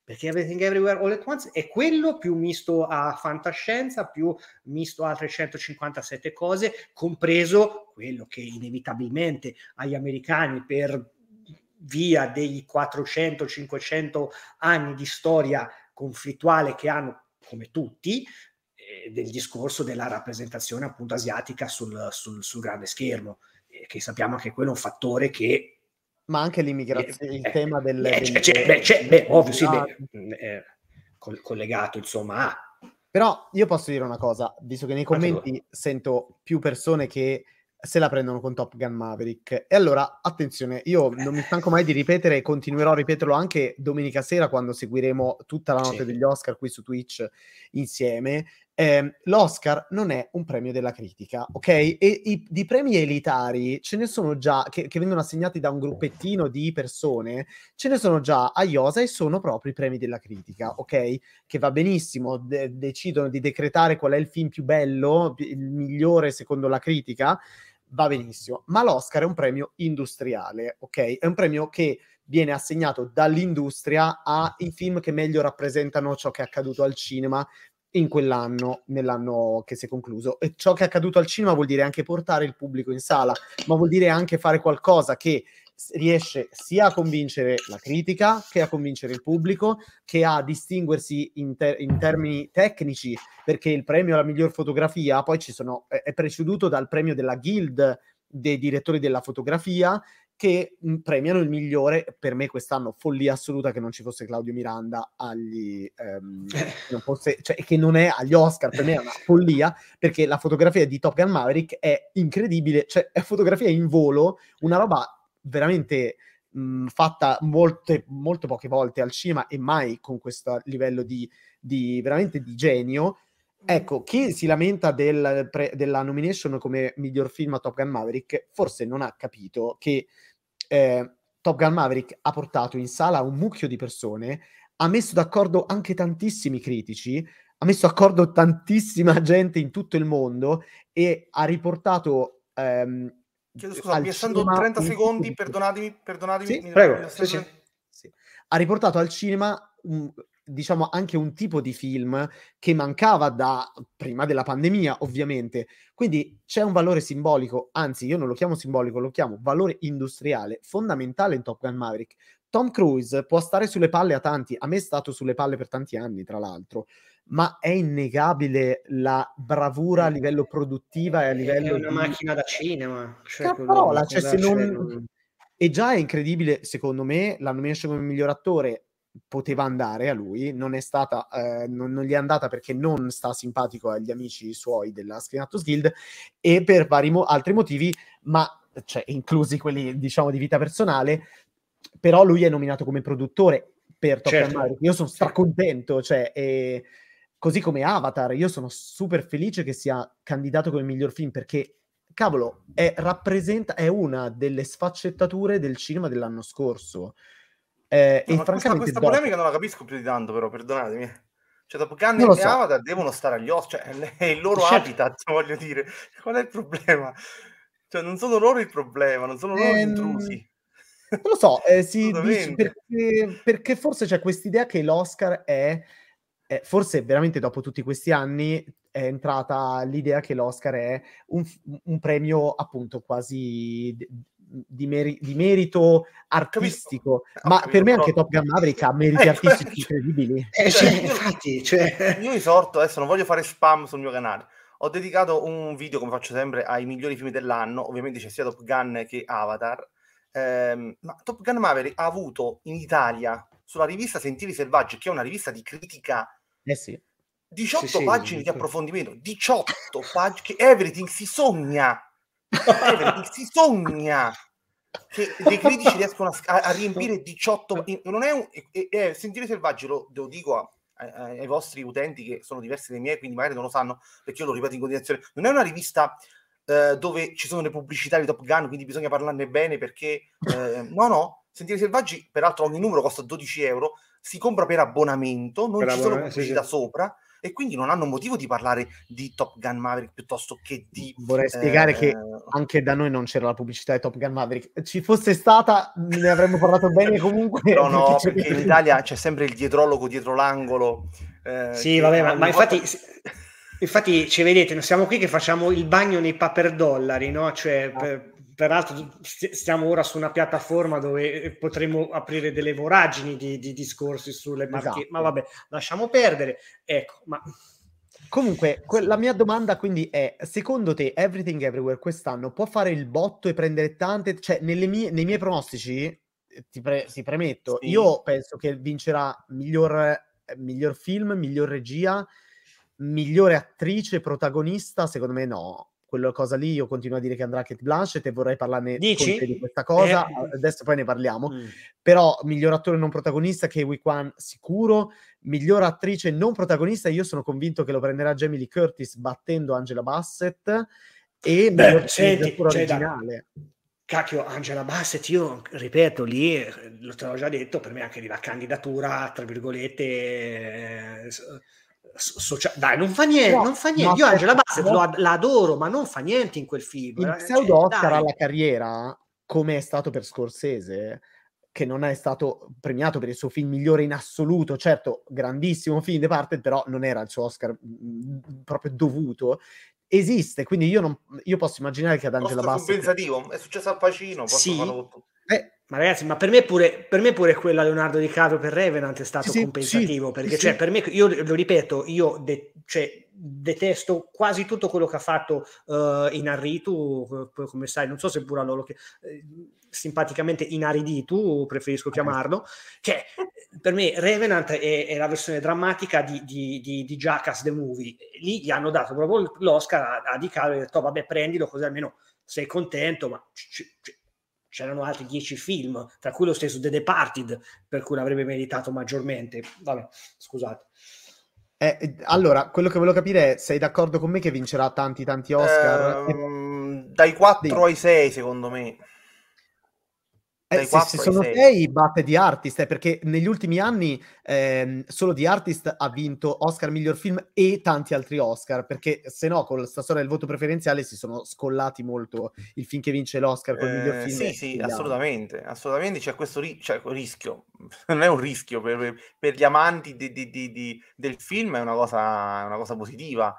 Perché Everything Everywhere All at Once è quello più misto a fantascienza, più misto a 357 cose, compreso quello che inevitabilmente agli americani per via dei 400-500 anni di storia conflittuale che hanno, come tutti, eh, del discorso della rappresentazione appunto asiatica sul, sul, sul grande schermo, eh, che sappiamo che quello è un fattore che... Ma anche l'immigrazione, eh, il tema del... Eh, del c'è, beh, c'è, beh, ovvio, sì, beh, mm, eh, collegato insomma a... Però io posso dire una cosa, visto che nei commenti sento più persone che se la prendono con Top Gun Maverick. E allora, attenzione, io non mi stanco mai di ripetere e continuerò a ripeterlo anche domenica sera quando seguiremo tutta la notte sì. degli Oscar qui su Twitch insieme. Eh, L'Oscar non è un premio della critica, ok? E i, di premi elitari ce ne sono già, che, che, vengono assegnati da un gruppettino di persone, ce ne sono già a IOSA e sono proprio i premi della critica, ok? Che va benissimo, de- decidono di decretare qual è il film più bello, il migliore secondo la critica, va benissimo, ma l'Oscar è un premio industriale, ok? È un premio che viene assegnato dall'industria ai film che meglio rappresentano ciò che è accaduto al cinema in quell'anno, nell'anno che si è concluso. E ciò che è accaduto al cinema vuol dire anche portare il pubblico in sala, ma vuol dire anche fare qualcosa che riesce sia a convincere la critica che a convincere il pubblico, che a distinguersi in, ter- in termini tecnici, perché il premio alla miglior fotografia poi ci sono, è, preceduto dal premio della Guild dei direttori della fotografia che premiano il migliore per me quest'anno follia assoluta che non ci fosse Claudio Miranda agli ehm, non fosse, cioè, che non è agli Oscar per me è una follia perché la fotografia di Top Gun Maverick è incredibile cioè è fotografia in volo una roba veramente mh, fatta molte, molte poche volte al cinema e mai con questo livello di, di veramente di genio. Ecco, chi si lamenta del pre, della nomination come miglior film a Top Gun Maverick forse non ha capito che eh, Top Gun Maverick ha portato in sala un mucchio di persone, ha messo d'accordo anche tantissimi critici, ha messo d'accordo tantissima *laughs* gente in tutto il mondo e ha riportato ehm, Chiedo scusa, mi essendo 30 secondi, perdonatemi, perdonatemi. Sì, prego, sì, sì. Sì. Ha riportato al cinema un, diciamo anche un tipo di film che mancava da prima della pandemia, ovviamente. Quindi c'è un valore simbolico, anzi io non lo chiamo simbolico, lo chiamo valore industriale fondamentale in Top Gun Maverick. Tom Cruise può stare sulle palle a tanti, a me è stato sulle palle per tanti anni, tra l'altro, ma è innegabile la bravura a livello produttiva e a livello... È una di... macchina da cinema. Cioè, parola, cioè, se non... E già è incredibile, secondo me, la nomination come miglior attore poteva andare a lui, non è stata, eh, non, non, gli è andata perché non sta simpatico agli amici suoi della Screen Actors Guild e per vari mo- altri motivi, ma cioè, inclusi quelli diciamo di vita personale, però lui è nominato come produttore per Top certo. Mario. Io sono stracontento, cioè, e, così come Avatar, io sono super felice che sia candidato come miglior film perché cavolo, è, rappresenta, è una delle sfaccettature del cinema dell'anno scorso. Eh, no, e francamente questa, questa polemica non la capisco più di tanto, però perdonatemi. Cioè, dopo Gunn e so. Avatar devono stare agli occhi, cioè, è il loro certo. habitat, *laughs* voglio dire. Qual è il problema? Cioè, non sono loro il problema, non sono loro ehm... intrusi. Non lo so, eh, si dice perché, perché forse c'è quest'idea che l'Oscar è eh, forse veramente dopo tutti questi anni è entrata l'idea che l'Oscar è un, un premio appunto quasi di, meri- di merito artistico, capito. ma per me anche Top Gun Maverick ha meriti eh, artistici cioè, incredibili. Eh, cioè, infatti, cioè... io risorto, adesso non voglio fare spam sul mio canale, ho dedicato un video, come faccio sempre, ai migliori film dell'anno, ovviamente c'è sia Top Gun che Avatar, ehm, ma Top Gun Maverick ha avuto in Italia, sulla rivista Sentieri Selvaggi, che è una rivista di critica eh sì. 18 sì, pagine sì, di approfondimento, 18 *laughs* pagine che Everything si sogna. Everything si sogna. Che dei critici riescono a, a riempire 18 non è un è, è, sentire selvaggi lo, lo dico a, a, ai vostri utenti che sono diversi dai miei quindi magari non lo sanno perché io lo ripeto in continuazione non è una rivista eh, dove ci sono le pubblicità di Top Gun quindi bisogna parlarne bene perché eh, no no Sentieri Selvaggi, peraltro ogni numero costa 12 euro, si compra per abbonamento, non per ci sono pubblicità sì, sì. sopra e quindi non hanno motivo di parlare di Top Gun Maverick piuttosto che di... Vorrei spiegare eh... che anche da noi non c'era la pubblicità di Top Gun Maverick. Ci fosse stata, ne avremmo parlato *laughs* bene comunque. No, no, perché in *laughs* Italia c'è sempre il dietrologo dietro l'angolo. Eh, sì, vabbè, ma, ma infatti... Infatti, ci vedete, siamo qui che facciamo il bagno nei paper dollari, no? Cioè, ah. per, peraltro stiamo ora su una piattaforma dove potremo aprire delle voragini di, di discorsi sulle marche, esatto. ma vabbè, lasciamo perdere. Ecco, ma... Comunque, que- la mia domanda quindi è, secondo te Everything Everywhere quest'anno può fare il botto e prendere tante, cioè mie, nei miei pronostici, eh, ti, pre- ti premetto, sì. io penso che vincerà miglior, miglior film, miglior regia, migliore attrice, protagonista, secondo me no quella cosa lì io continuo a dire che andrà Kate Blanchett e vorrei parlarne di questa cosa, eh. adesso poi ne parliamo, mm. però miglior attore non protagonista che Kwan sicuro, miglior attrice non protagonista io sono convinto che lo prenderà Jamie Lee Curtis battendo Angela Bassett e Beh, miglior senti, originale. Da... Cacchio, Angela Bassett, io ripeto, lì, eh, lo te l'ho già detto, per me anche lì la candidatura, tra virgolette, eh, Socia- dai, non fa niente, no, non fa niente. Io Angela Bassett no. la adoro, ma non fa niente in quel film. Il pseudo cioè, Oscar alla carriera, come è stato per Scorsese, che non è stato premiato per il suo film migliore in assoluto, certo, grandissimo film di parte, però non era il suo Oscar mh, mm, proprio dovuto. Esiste, quindi io, non, io posso immaginare che ad Angela Bassett... compensativo, è successo al Pacino, posso sì. farlo eh, ma ragazzi, ma per me pure, per me pure quella Leonardo DiCaprio per Revenant è stato sì, compensativo, sì, perché sì, cioè, per me, io lo ripeto, io de- cioè, detesto quasi tutto quello che ha fatto uh, Inarritu, come sai, non so se pure a loro che eh, simpaticamente Inariditu, preferisco chiamarlo, cioè per me Revenant è, è la versione drammatica di, di, di, di Jackass The Movie, lì gli hanno dato proprio l'Oscar a, a DiCaprio e ha detto vabbè prendilo così almeno sei contento, ma c- c- c'erano altri dieci film, tra cui lo stesso The Departed, per cui l'avrebbe meritato maggiormente. Vabbè, scusate. Eh, allora, quello che volevo capire è, sei d'accordo con me che vincerà tanti tanti Oscar? Eh, dai 4 ai 6, secondo me. Eh, se, se sono sei batte di Artist, eh, perché negli ultimi anni ehm, solo di Artist ha vinto Oscar miglior film e tanti altri Oscar, perché se no con la storia del voto preferenziale si sono scollati molto il film che vince l'Oscar col eh, miglior film. Sì, sì, assolutamente, assolutamente c'è questo ri- c'è rischio, *laughs* non è un rischio per, per gli amanti di, di, di, del film, è una cosa, una cosa positiva.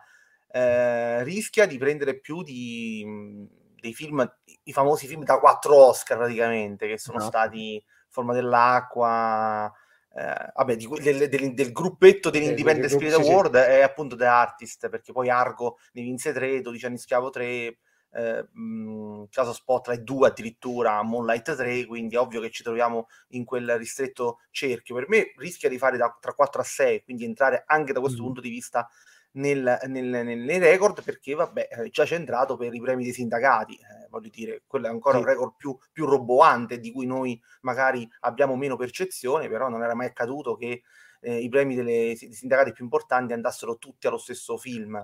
Eh, rischia di prendere più di dei film, i famosi film da quattro Oscar praticamente, che sono no. stati Forma dell'acqua, eh, vabbè, di, del, del, del, gruppetto dell'Independent Spirit Award sì. è appunto The Artist, perché poi Argo ne vinse 3, 12 anni schiavo 3, eh, mh, caso Spotlight 2 addirittura, Moonlight 3, quindi è ovvio che ci troviamo in quel ristretto cerchio. Per me rischia di fare da, tra 4 a 6, quindi entrare anche da questo mm. punto di vista nel, nel, nei record perché vabbè è già centrato per i premi dei sindacati eh, voglio dire quello è ancora sì. un record più, più roboante di cui noi magari abbiamo meno percezione però non era mai accaduto che eh, i premi dei sindacati più importanti andassero tutti allo stesso film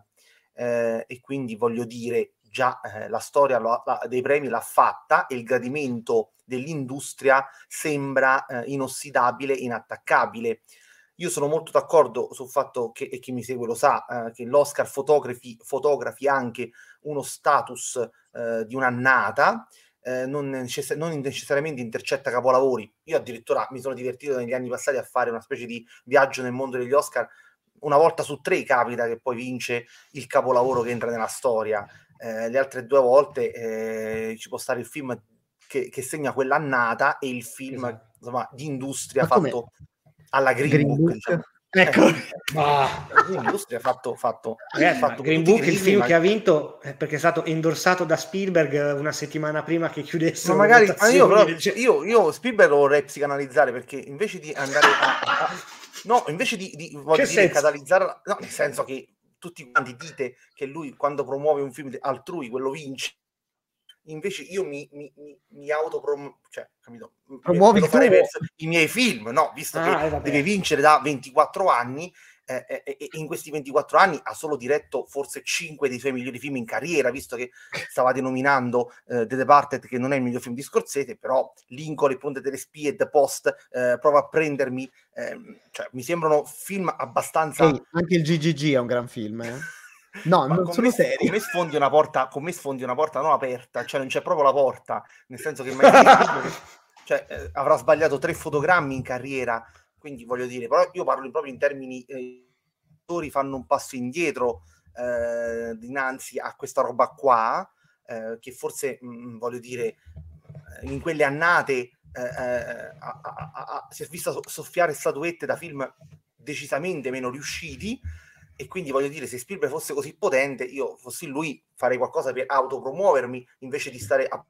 eh, e quindi voglio dire già eh, la storia lo, la, dei premi l'ha fatta e il gradimento dell'industria sembra eh, inossidabile inattaccabile io sono molto d'accordo sul fatto che, e chi mi segue lo sa, eh, che l'Oscar fotografi, fotografi anche uno status eh, di un'annata, eh, non, necess- non, necessariamente intercetta capolavori. Io addirittura mi sono divertito negli anni passati a fare una specie di viaggio nel mondo degli Oscar. Una volta su tre capita che poi vince il capolavoro che entra nella storia. Eh, le altre due volte eh, ci può stare il film che, che segna quell'annata e il film esatto. insomma, di industria fatto alla Green, Green Book. Book. Diciamo. *laughs* Ecco, ah. l'industria ha fatto, fatto, Ragazzi, fatto Green Book, il film ma... che ha vinto perché è stato indorsato da Spielberg una settimana prima che chiudesse. Ma magari ma io, però, cioè, io, io, Spielberg lo vorrei psicanalizzare perché invece di andare a, a no, invece di, di dire, catalizzare, no, nel senso che tutti quanti dite che lui quando promuove un film altrui quello vince invece io mi, mi, mi, mi autoprom... cioè, capito? Promuovi verso i miei film, no? Visto ah, che deve vincere da 24 anni, eh, eh, in questi 24 anni ha solo diretto forse 5 dei suoi migliori film in carriera, visto che stavate nominando eh, The Departed, che non è il miglior film di Scorsese, però Lincoln, Il Ponte delle Spie e The Post, eh, Prova a prendermi, ehm, cioè, mi sembrano film abbastanza... Ehi, anche il GGG è un gran film, eh? No, Ma non sono serio. Come sfondi una porta, come sfondi una porta non aperta, cioè non c'è proprio la porta, nel senso che mai *laughs* cioè, eh, avrà sbagliato tre fotogrammi in carriera, quindi voglio dire, però io parlo proprio in termini eh, fanno un passo indietro eh, dinanzi a questa roba qua, eh, che forse mh, mm, voglio dire, eh, in quelle annate eh, eh, a, a, a, si è vista soffiare statuette da film decisamente meno riusciti e quindi voglio dire, se Spielberg fosse così potente, io fossi lui farei qualcosa per autopromuovermi invece di stare a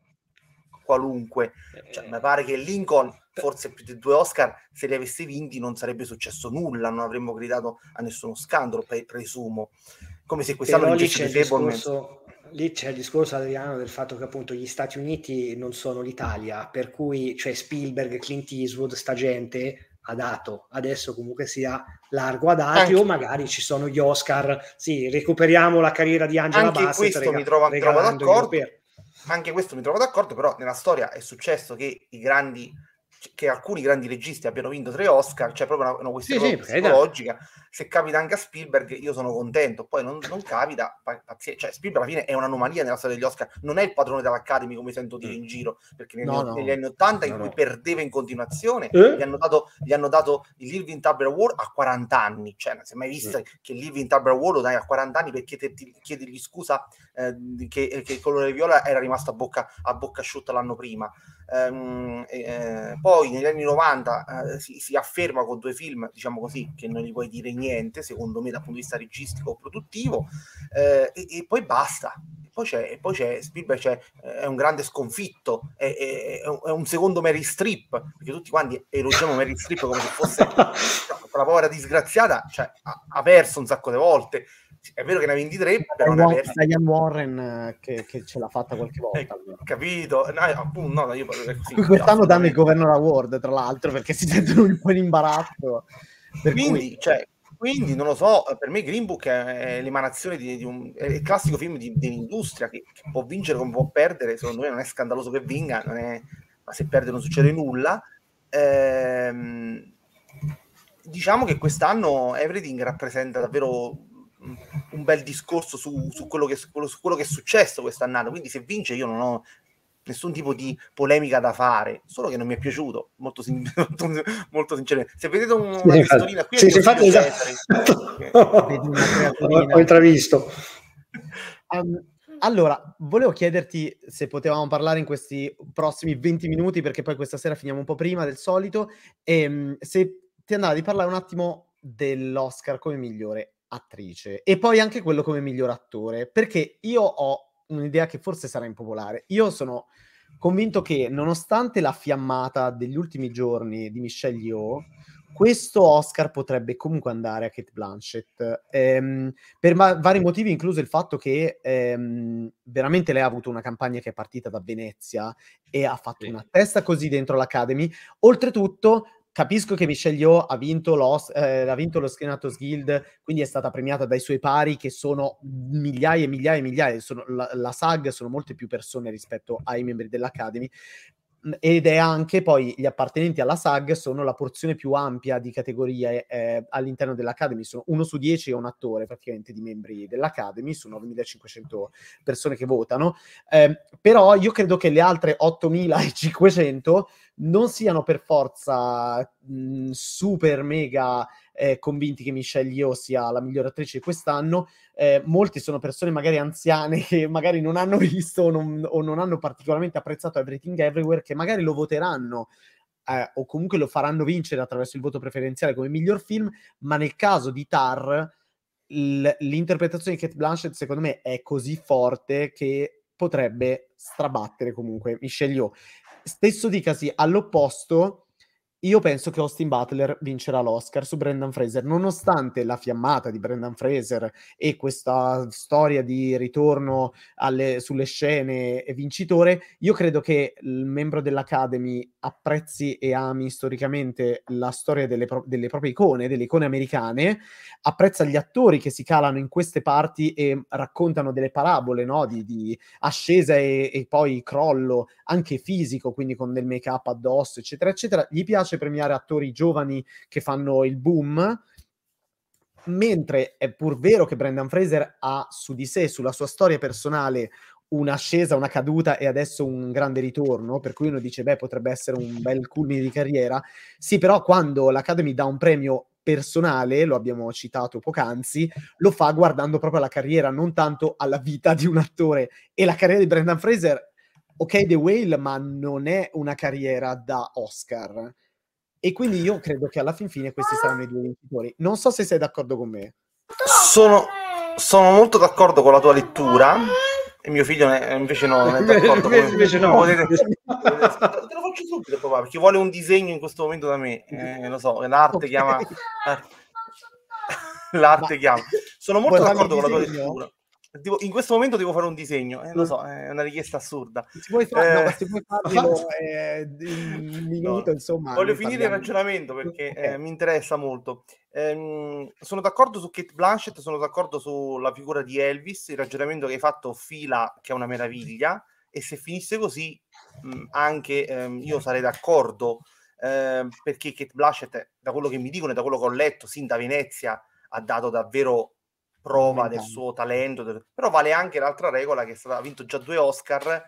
qualunque. Cioè, mi pare che Lincoln, forse più di due Oscar, se li avesse vinti non sarebbe successo nulla, non avremmo gridato a nessuno scandalo, presumo. Come se quest'anno vincesse discorso, Lì c'è il discorso, Adriano, del fatto che appunto gli Stati Uniti non sono l'Italia, per cui cioè Spielberg, Clint Eastwood, sta gente dato, adesso comunque sia largo a dati Anche. o magari ci sono gli Oscar, sì, recuperiamo la carriera di Angela Anche Bassett questo rega- mi trovo, trovo d'accordo, anche questo mi trovo d'accordo, però nella storia è successo che i grandi che alcuni grandi registi abbiano vinto tre Oscar, c'è proprio una, una questione sì, psicologica. Sì, Se capita anche a Spielberg, io sono contento. Poi non, non capita, pazienza. Cioè, Spielberg alla fine è un'anomalia nella storia degli Oscar, non è il padrone dell'Academy come sento dire mm. in giro, perché negli, no, no. negli anni 80 no, in cui perdeva in continuazione, eh? gli, hanno dato, gli, hanno dato, il Living Tabler Award a 40 anni. Cioè, non si è mai visto mm. che il Living Tabler Award lo dai a 40 anni perché chiedergli scusa eh, che, che il colore viola era rimasto a bocca, a bocca asciutta l'anno prima. Ehm, eh, poi negli anni 90 eh, si, si, afferma con due film, diciamo così, che non gli puoi dire niente, secondo me, dal punto di vista registico o produttivo, eh, e, e, poi basta. E poi c'è, e poi c'è Spielberg, c'è, eh, è un grande sconfitto, è, è, è, un, secondo Mary Strip, perché tutti quanti elogiamo Mary Strip come se fosse *laughs* la povera disgraziata, cioè, ha, ha perso un sacco di volte è vero che ne ha 23, però. Diane Warren eh, che, che, ce l'ha fatta qualche volta. Eh, capito? No, appunto, no, io così, Quest'anno danno il Governor Award, tra l'altro, perché si sentono un po' in imbarazzo. Quindi, cui... cioè, quindi, non lo so, per me Green Book è, l'emanazione di, di un è il classico film di, un'industria che, che, può vincere come può perdere, secondo me non è scandaloso che vinga, è, ma se perde non succede nulla. Ehm, diciamo che quest'anno Everything rappresenta davvero un bel discorso su, su, quello che, su, quello, che, è successo quest'anno. Quindi se vince io non ho nessun tipo di polemica da fare, solo che non mi è piaciuto, molto, sin- *laughs* molto, molto sincero. Se vedete una sì, testolina qui, sì, sì, infatti, esatto. *laughs* ho intravisto. Um, allora, volevo chiederti se potevamo parlare in questi prossimi 20 minuti, perché poi questa sera finiamo un po' prima del solito, e ehm, se ti andava di parlare un attimo dell'Oscar come migliore attrice e poi anche quello come miglior attore, perché io ho un'idea che forse sarà impopolare. Io sono convinto che nonostante la fiammata degli ultimi giorni di Michelle Yeoh, questo Oscar potrebbe comunque andare a Kate Blanchett ehm, per ma- vari motivi, incluso il fatto che ehm, veramente lei ha avuto una campagna che è partita da Venezia e ha fatto sì. una testa così dentro l'Academy. Oltretutto, Capisco che Michelle Yeoh ha vinto, lo, eh, ha vinto lo Screen Actors Guild, quindi è stata premiata dai suoi pari, che sono migliaia e migliaia e migliaia. Sono, la, la SAG sono molte più persone rispetto ai membri dell'Academy ed è anche poi gli appartenenti alla SAG sono la porzione più ampia di categorie eh, all'interno dell'Academy, sono uno su dieci è un attore praticamente di membri dell'Academy, su 9500 persone che votano, eh, però io credo che le altre 8500 non siano per forza mh, super mega eh, convinti che Michelle Yeoh sia la migliore attrice di quest'anno. Eh, molti sono persone magari anziane che magari non hanno visto o non, o non hanno particolarmente apprezzato Everything Everywhere, che magari lo voteranno eh, o comunque lo faranno vincere attraverso il voto preferenziale come miglior film, ma nel caso di Tar l'interpretazione di Kate Blanchett secondo me è così forte che potrebbe strabattere comunque Michelle Yeoh. Stesso dicasi all'opposto io penso che Austin Butler vincerà l'Oscar su Brendan Fraser, nonostante la fiammata di Brendan Fraser e questa storia di ritorno alle, sulle scene vincitore, io credo che il membro dell'Academy apprezzi e ami storicamente la storia delle, pro- delle proprie icone, delle icone americane, apprezza gli attori che si calano in queste parti e raccontano delle parabole no? di, di, ascesa e, e poi crollo, anche fisico, quindi con del make-up addosso, eccetera, eccetera. Gli piace piace premiare attori giovani che fanno il boom, mentre è pur vero che Brendan Fraser ha su di sé, sulla sua storia personale, un'ascesa, una caduta e adesso un grande ritorno, per cui uno dice, beh, potrebbe essere un bel culmine di carriera. Sì, però quando l'Academy dà un premio personale, lo abbiamo citato poc'anzi, lo fa guardando proprio alla carriera, non tanto alla vita di un attore. E la carriera di Brendan Fraser, ok, The Whale, ma non è una carriera da Oscar. E quindi io credo che alla fin fine questi saranno i due vincitori. Non so se sei d'accordo con me. Sono, sono molto d'accordo con la tua lettura. E mio figlio ne, invece no, non è *laughs* d'accordo con invece no. Te lo faccio subito, papà, perché vuole un disegno in questo momento da me. Eh, lo so, l'arte okay. chiama. *laughs* L'arte Ma... chiama. Sono molto d'accordo con la tua lettura. Devo, in questo momento devo fare un disegno, eh, lo mm. so, è una richiesta assurda. Se vuoi, far, eh, *laughs* no, se vuoi farlo eh, un minuto, no. insomma. Voglio finire parliamo. il ragionamento perché okay. eh, mi interessa molto. Ehm, sono d'accordo su Kate Blanchett, sono d'accordo sulla figura di Elvis, il ragionamento che hai fatto fila, che è una meraviglia, e se finisse così, mh, anche ehm, io sarei d'accordo, ehm, perché Kate Blanchett, da quello che mi dicono e da quello che ho letto, sin da Venezia, ha dato davvero prova del suo talento, del... però vale anche l'altra regola che è stata, ha vinto già due Oscar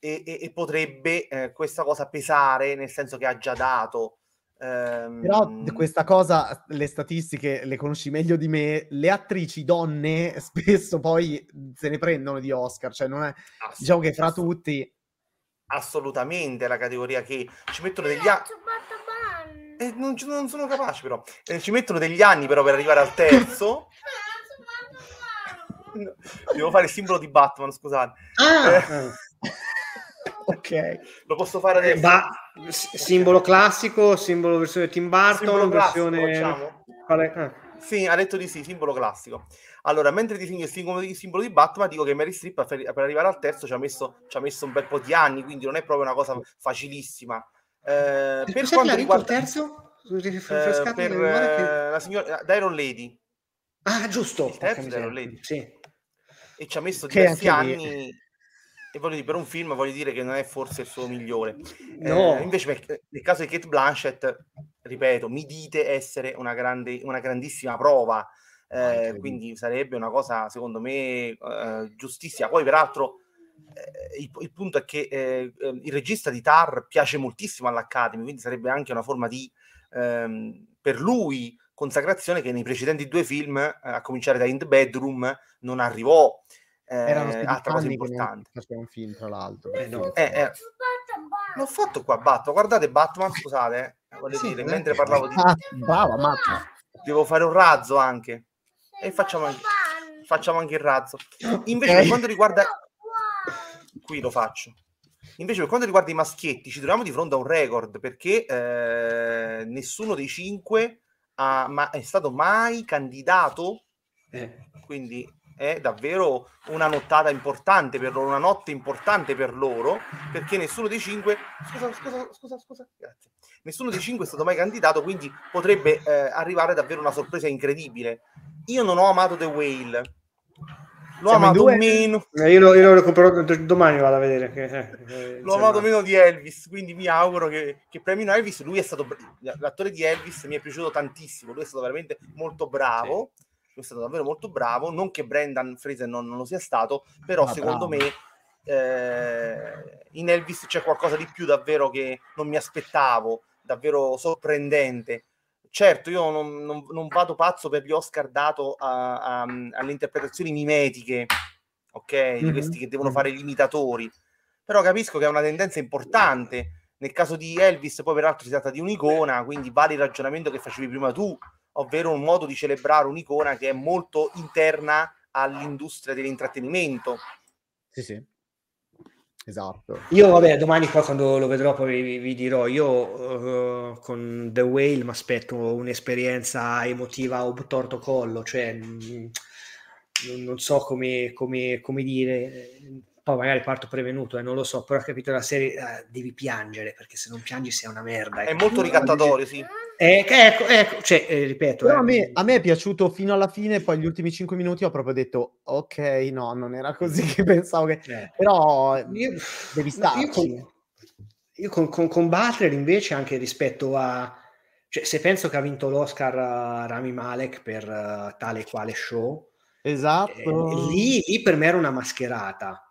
e, e, e potrebbe eh, questa cosa pesare, nel senso che ha già dato. Ehm... Però questa cosa, le statistiche le conosci meglio di me, le attrici donne *laughs* spesso poi se ne prendono di Oscar, cioè non è, diciamo che fra tutti... Assolutamente la categoria che ci mettono degli anni... Eh, non, non, sono capaci però. Eh, ci mettono degli anni però per arrivare al terzo. *laughs* *laughs* Devo fare il simbolo di Batman, scusate. Ah, eh. *laughs* ok. Lo posso fare adesso? Ba- simbolo classico, simbolo versione Tim Burton, simbolo versione... Classico, Quale... ah. Sì, ha detto di sì, simbolo classico. Allora, mentre disegno il simbolo, il simbolo di Batman, dico che Mary Strip per, per arrivare al terzo ci ha, messo, ci ha, messo, un bel po' di anni, quindi non è proprio una cosa facilissima. Eh, per quanto riguarda il terzo? Eh, per eh, la signora Iron Lady. Ah, giusto. Il terzo Iron Lady. Sì e ci ha messo diversi anni. E voglio dire, per un film voglio dire che non è forse il suo migliore. No. Eh, invece, nel caso di Kate Blanchett, ripeto, mi dite essere una, grande, una grandissima prova. Eh, quindi sarebbe una cosa, secondo me, eh, giustissima. Poi, peraltro, eh, il, il, punto è che eh, ehm, il regista di Tar piace moltissimo all'Academy, quindi sarebbe anche una forma di ehm, per lui consacrazione che nei precedenti due film, eh, a cominciare da In the Bedroom, non arrivò. Eh, altra cosa importante. un film, tra l'altro. Eh, no. eh, eh. L'ho fatto qua, Batman. Guardate Batman, scusate, eh, voglio sì, dire, mentre parlavo di... Ah, brava, Mazza. Devo fare un razzo anche. E facciamo anche, facciamo anche il razzo. Invece, per quanto riguarda... Qui lo faccio. Invece, per quanto riguarda i maschietti, ci troviamo di fronte a un record perché eh, nessuno dei cinque ha, ma è stato mai candidato. Eh. Quindi è davvero una nottata importante per loro, una notte importante per loro, perché nessuno dei cinque, scusa, scusa, scusa, scusa, grazie, nessuno dei cinque è stato mai candidato, quindi potrebbe eh, arrivare davvero una sorpresa incredibile. Io non ho amato The Whale, L'ho Siamo amato meno. Eh, io, lo, io lo recupero domani, vado a vedere. Che, eh, L'ho amato meno di Elvis, quindi mi auguro che, che premino Elvis. Lui è stato l'attore di Elvis, mi è piaciuto tantissimo. Lui è stato veramente molto bravo. Sì. Lui è stato davvero molto bravo. Non che Brendan Fraser non, non lo sia stato, però ah, secondo bravo. me eh, in Elvis c'è qualcosa di più davvero che non mi aspettavo, davvero sorprendente certo, io non, non, non, vado pazzo per gli Oscar dato a, a, alle interpretazioni mimetiche, ok? Mm-hmm. Di questi che devono fare gli imitatori. Però capisco che è una tendenza importante. Nel caso di Elvis, poi peraltro si tratta di un'icona, quindi vale il ragionamento che facevi prima tu, ovvero un modo di celebrare un'icona che è molto interna all'industria dell'intrattenimento. Sì, sì. Esatto. Io, vabbè, domani poi quando lo vedrò poi vi, vi dirò. Io uh, con The Whale mi aspetto un'esperienza emotiva o torto collo, cioè mh, non so come, come, come dire poi magari parto prevenuto e eh, non lo so, però ho capito la serie eh, devi piangere perché se non piangi sei una merda. È molto ricattatorio, sì. Eh, ecco, ecco, cioè, eh, ripeto. Però a me, a, me, è piaciuto fino alla fine, poi gli ultimi cinque minuti ho proprio detto, ok, no, non era così che pensavo che... Eh. Però io, devi starci. Io con, io con, con, con Butler invece anche rispetto a... Cioè, se penso che ha vinto l'Oscar uh, Rami Malek per uh, tale e quale show, esatto. Eh, lì, lì per me era una mascherata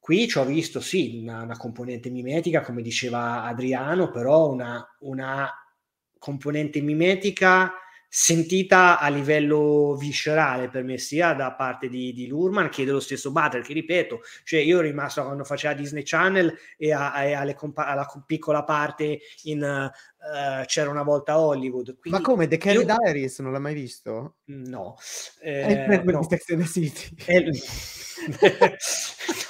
Qui ci ho visto sì una, una, componente mimetica, come diceva Adriano, però una, una componente mimetica sentita a livello viscerale per me sia da parte di, di Lurman che dello stesso Butler che ripeto cioè io ero rimasto quando faceva Disney Channel e, a, e alle compa- alla piccola parte in uh, c'era una volta Hollywood Quindi ma come? The Carrie io... Diaries non l'hai mai visto? no, eh, è no. Sex and the City. È... *laughs*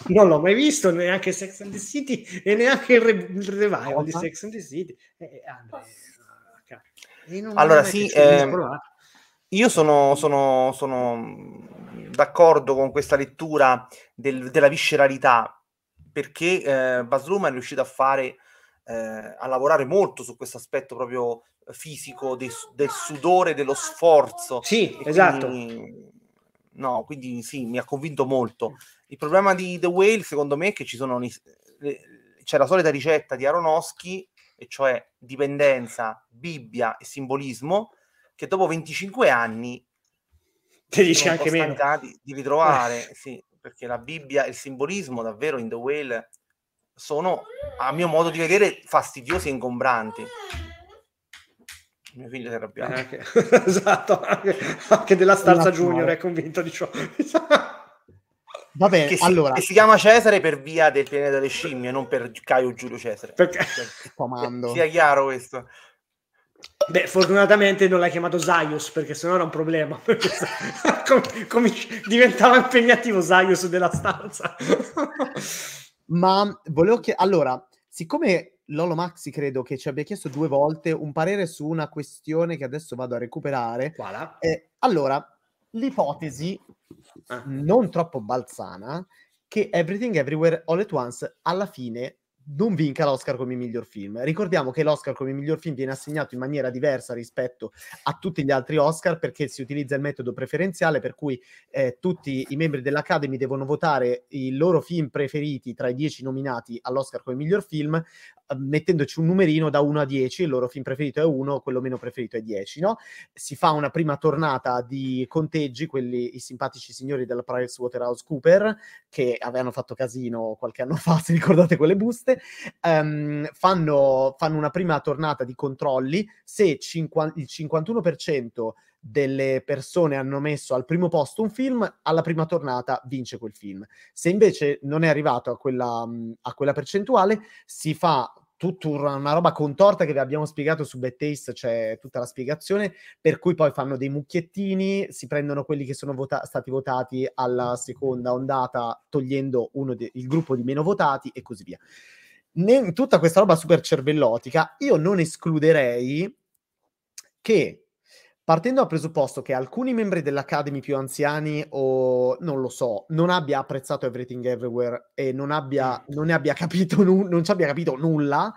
non l'ho mai visto neanche Sex and the City e neanche il, re- il revival oh, di Sex and the City. Eh, Andrea, allora sì, eh, io sono, sono, sono, d'accordo con questa lettura del, della visceralità perché eh, Baz Luhrmann è riuscito a fare eh, a lavorare molto su questo aspetto proprio fisico del, del sudore, dello sforzo. Sì, esatto. Quindi, no, quindi sì, mi ha convinto molto. Il problema di The Whale, secondo me, è che ci sono c'è la solita ricetta di Aronofsky e cioè dipendenza, Bibbia e simbolismo, che dopo 25 anni ti dice anche meno di ritrovare, *laughs* sì, perché la Bibbia e il simbolismo davvero in The Whale sono, a mio modo di vedere, fastidiosi e ingombranti. Mio figlio si è arrabbiato. Eh, *laughs* esatto, anche, anche della Starza Junior è convinto di ciò. *laughs* Va bene, che si, allora... Che si chiama Cesare per via del pianeta delle scimmie, non per Caio Giulio Cesare. Perché? Comando. Sia chiaro questo. Beh, fortunatamente non l'hai chiamato Zaius perché sennò era un problema. *laughs* com- com- diventava impegnativo Zaius della stanza. Ma volevo chiedere, allora, siccome Lolo Maxi credo che ci abbia chiesto due volte un parere su una questione che adesso vado a recuperare. Eh, allora, l'ipotesi ah. non troppo balzana che Everything Everywhere All at Once alla fine non vinca l'Oscar come miglior film. Ricordiamo che l'Oscar come miglior film viene assegnato in maniera diversa rispetto a tutti gli altri Oscar perché si utilizza il metodo preferenziale per cui eh, tutti i membri dell'Academy devono votare i loro film preferiti tra i dieci nominati all'Oscar come miglior film mettendoci un numerino da 1 a 10, il loro film preferito è 1, quello meno preferito è 10, no? Si fa una prima tornata di conteggi, quelli, i simpatici signori della Price Waterhouse Cooper, che avevano fatto casino qualche anno *laughs* fa, se ricordate quelle buste, um, fanno, fanno, una prima tornata di controlli, se 50, il 51% delle persone hanno messo al primo posto un film, alla prima tornata vince quel film. Se invece non è arrivato a quella, a quella percentuale, si fa tutta una roba contorta che vi abbiamo spiegato su Bad Taste, c'è tutta la spiegazione, per cui poi fanno dei mucchiettini, si prendono quelli che sono vota- stati votati alla seconda ondata, togliendo de- il gruppo di meno votati e così via. In tutta questa roba super cervellotica, io non escluderei che partendo dal presupposto che alcuni membri dell'Academy più anziani o non lo so, non abbia apprezzato Everything Everywhere e non, abbia, non ne abbia capito, nu- non ci abbia capito nulla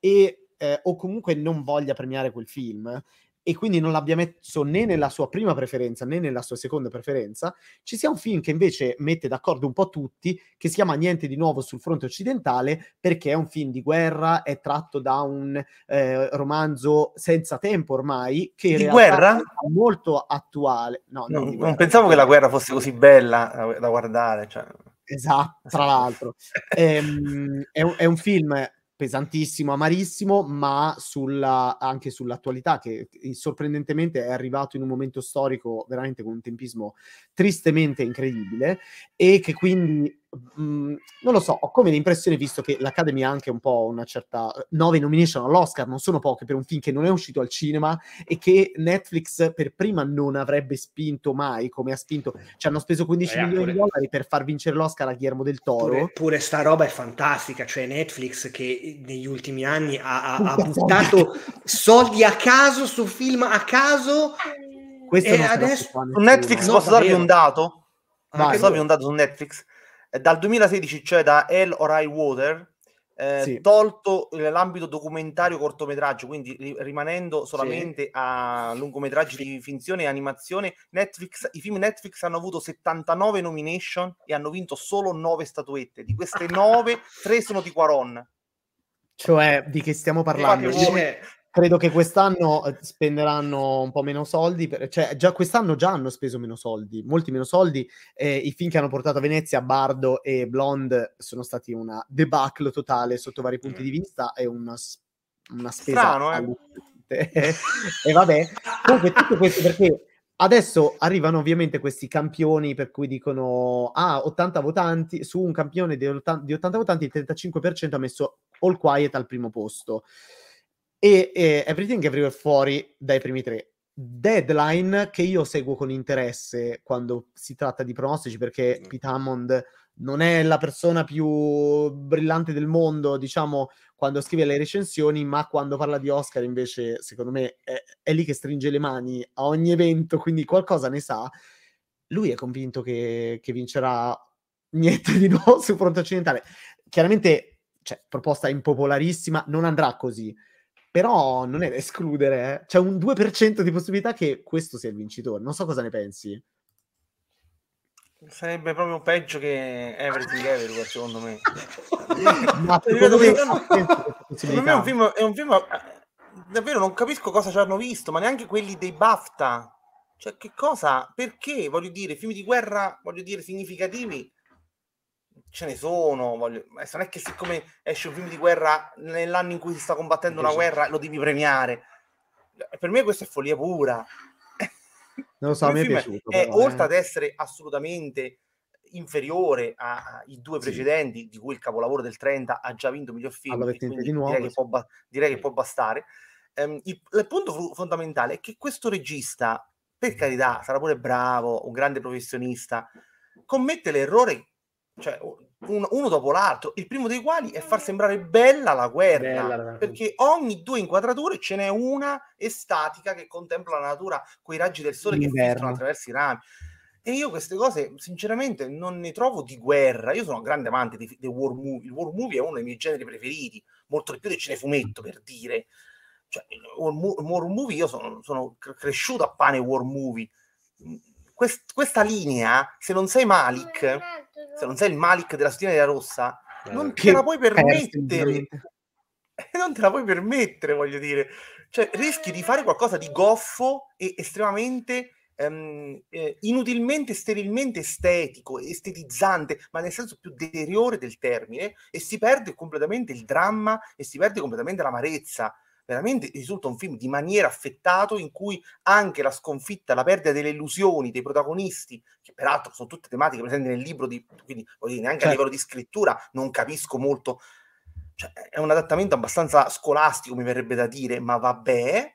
e, eh, o comunque non voglia premiare quel film, e quindi non l'abbia messo né nella sua prima preferenza né nella sua seconda preferenza, ci sia un film che invece mette d'accordo un po' tutti, che si chiama Niente di nuovo sul fronte occidentale, perché è un film di guerra, è tratto da un eh, romanzo senza tempo ormai, che di guerra? è molto attuale. No, no, non, non pensavo che la guerra fosse così bella da, da guardare. Cioè. Esatto, tra l'altro. *laughs* ehm, è, un, è un film pesantissimo, amarissimo, ma sulla, anche sull'attualità che sorprendentemente è arrivato in un momento storico veramente con un tempismo tristemente incredibile e che quindi mh, mm, non lo so, ho come l'impressione, visto che l'Academy ha anche un po' una certa... nove nomination all'Oscar, non sono poche per un film che non è uscito al cinema e che Netflix per prima non avrebbe spinto mai, come ha spinto... Ci hanno speso 15 eh, milioni pure... di dollari per far vincere l'Oscar a Guillermo del Toro. Pure, pure sta roba è fantastica, cioè Netflix che negli ultimi anni ha, ha, ha buttato soldi a caso su film a caso... Questo e adesso Netflix posso darvi un dato? Posso darvi un dato su Netflix? Dal 2016, cioè da Hell or High Water, eh, sì. tolto l'ambito documentario cortometraggio, quindi ri- rimanendo solamente sì. a lungometraggi di finzione e animazione, Netflix, i film Netflix hanno avuto 79 nomination e hanno vinto solo 9 statuette. Di queste 9, 3 sono di Quaron. Cioè, di che stiamo parlando? Io, credo che quest'anno eh, spenderanno un po' meno soldi, per, cioè già quest'anno già hanno speso meno soldi, molti meno soldi. Eh, I film che hanno portato a Venezia, Bardo e Blonde, sono stati una debacle totale sotto vari punti mm. di vista e una, una spesa. Strano, eh? *laughs* e vabbè, comunque tutto questo perché Adesso arrivano ovviamente questi campioni per cui dicono ah 80 votanti su un campione di 80, di 80 votanti il 35% ha messo All Quiet al primo posto e, e Everything Everywhere fuori dai primi tre. Deadline che io seguo con interesse quando si tratta di pronostici perché mm. Pete Hammond non è la persona più brillante del mondo, diciamo, quando scrive le recensioni, ma quando parla di Oscar invece, secondo me, è, è lì che stringe le mani a ogni evento, quindi qualcosa ne sa. Lui è convinto che, che vincerà niente di nuovo *laughs* su fronte occidentale. Chiaramente, cioè, proposta impopolarissima, non andrà così però non è da escludere, eh. c'è un 2% di possibilità che questo sia il vincitore. Non so cosa ne pensi. Sarebbe proprio peggio che Everything Everywhere, secondo me. *laughs* Ma secondo me, *laughs* secondo me è un film, è un film davvero non capisco cosa ci hanno visto, ma neanche quelli dei BAFTA. Cioè, che cosa? Perché? Voglio dire, film di guerra, voglio dire, significativi ce ne sono. Voglio... Non è che siccome esce un film di guerra nell'anno in cui si sta combattendo una guerra lo devi premiare. Per me questa è follia pura. *laughs* Non lo so, a me è piaciuto. È, però, oltre eh. ad essere assolutamente inferiore ai due precedenti, sì. di cui il capolavoro del 30 ha già vinto miglior film, allora, di nuovo, direi, che può, direi che può bastare. Um, il, il, punto fondamentale è che questo regista, per carità, sarà pure bravo, un grande professionista, commette l'errore cioè un, uno dopo l'altro, il primo dei quali è far sembrare bella la guerra, bella, perché ogni due inquadrature ce n'è una estatica che contempla la natura con i raggi del sole L'inverno. che filtrano attraverso i rami. E io queste cose, sinceramente, non ne trovo di guerra. Io sono un grande amante dei, dei war movie. Il war movie è uno dei miei generi preferiti, molto di più del cinefumetto, per dire. Cioè, war, war movie, io sono, sono cresciuto a pane war movie. Quest, questa linea, se non sei Malik, se non sei il Malik della Sottigliera Rossa, eh, non te la puoi permettere. *laughs* non te la puoi permettere, voglio dire. Cioè, rischi di fare qualcosa di goffo e estremamente ehm, eh, inutilmente, sterilmente estetico, estetizzante, ma nel senso più deteriore del termine, e si perde completamente il dramma e si perde completamente l'amarezza veramente risulta un film di maniera affettato in cui anche la sconfitta, la perdita delle illusioni dei protagonisti, che peraltro sono tutte tematiche presenti nel libro, di, quindi dire, neanche certo. a livello di scrittura non capisco molto, cioè, è un adattamento abbastanza scolastico mi verrebbe da dire, ma vabbè.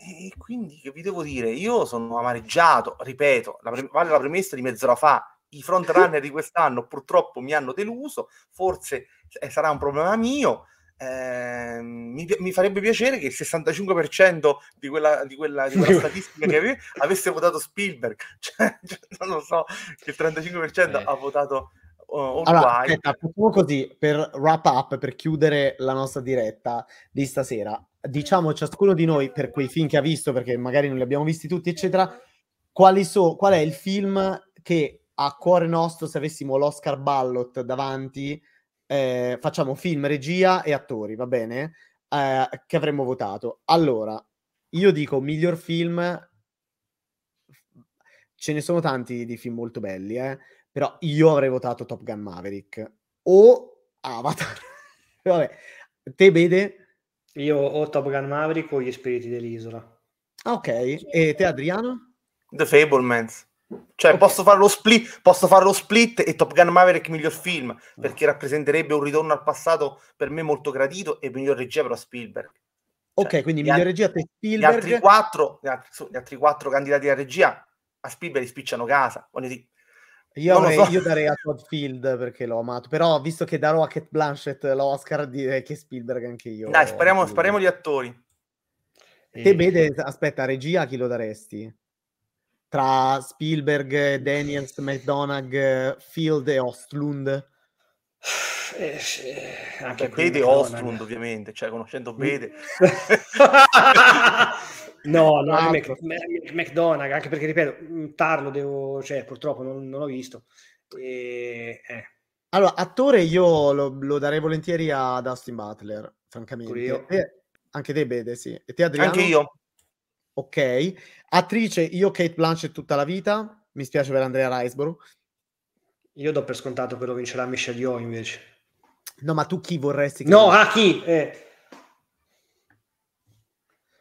E quindi che vi devo dire? Io sono amareggiato, ripeto, la pre- vale la premessa di mezz'ora fa. I frontrunner di quest'anno purtroppo mi hanno deluso, forse eh, sarà un problema mio eh, mi, mi, farebbe piacere che il 65% di quella, di quella, di quella *laughs* statistica che avevi avesse votato Spielberg, *laughs* cioè, cioè, non lo so, che il 35% eh. ha votato uh, allora, aspetta, facciamo così per wrap up, per chiudere la nostra diretta di stasera. Diciamo ciascuno di noi per quei film che ha visto, perché magari non li abbiamo visti tutti, eccetera, so, qual è il film che a cuore nostro, se avessimo l'Oscar Ballot davanti, eh, facciamo film, regia e attori, va bene? Eh, che avremmo votato. Allora, io dico miglior film. Ce ne sono tanti di film molto belli, eh? però io avrei votato Top Gun Maverick o Avatar. *laughs* Vabbè, te vede? Io o Top Gun Maverick o Gli Spiriti dell'Isola. Ok, e te Adriano? The Fablemans. Cioè, okay. posso, fare lo split, posso fare lo split e Top Gun Maverick miglior film, perché rappresenterebbe un ritorno al passato per me molto gradito e miglior regia però Spielberg. Ok, cioè, quindi miglior regia per Spielberg. Gli altri, quattro, gli, altri, gli altri quattro candidati a regia a Spielberg spicciano casa. Io, avrei, so. io, darei a Todd Field perché l'ho amato, però visto che darò a Kate Blanchett l'Oscar, direi che Spielberg anche io. Dai, spariamo, spariamo gli attori. Te vede, aspetta, regia chi lo daresti? Tra Spielberg, Daniels, McDonagh, Field e Ostlund? Eh, anche Bede Ostlund ovviamente, cioè conoscendo Bede. *laughs* no, no, ah, Mac, McDonagh, anche perché ripeto, mm, Tarlo devo, cioè purtroppo non, non l'ho visto. E, eh. Allora, attore io lo, lo, darei volentieri a Dustin Butler, francamente. E, anche te, Bede, sì. E te, Adriano? Anche io. Ok. Attrice, io Kate Blanchett tutta la vita. Mi spiace per Andrea Riseborough. Io do per scontato che lo vincerà Michelle Yeoh invece. No, ma tu chi vorresti? Che no, ah, chi? Eh.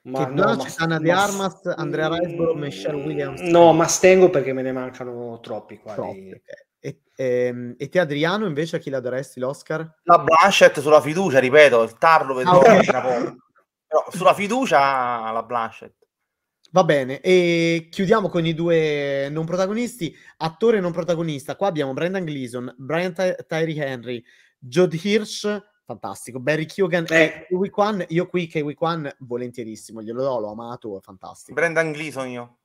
Ma Kate no, Blanchett, ma, Anna De Armas, Andrea Riseborough, Michelle Williams. No, ma stengo perché me ne mancano troppi. Quali... Troppi okay. E, ehm, e, te Adriano invece a chi la daresti l'Oscar? La Blanchett sulla fiducia, ripeto, il tarlo vedrò ah, okay. Però sulla fiducia la Blanchett. Va bene, e chiudiamo con i due non protagonisti. Attore non protagonista, qua abbiamo Brendan Gleeson, Brian Ty- Tyree Henry, Jod Hirsch, fantastico, Barry Keoghan eh. e Kiwi Kwan. Io qui Kwan volentierissimo, glielo do, l'ho amato, è fantastico. Brendan Gleeson io.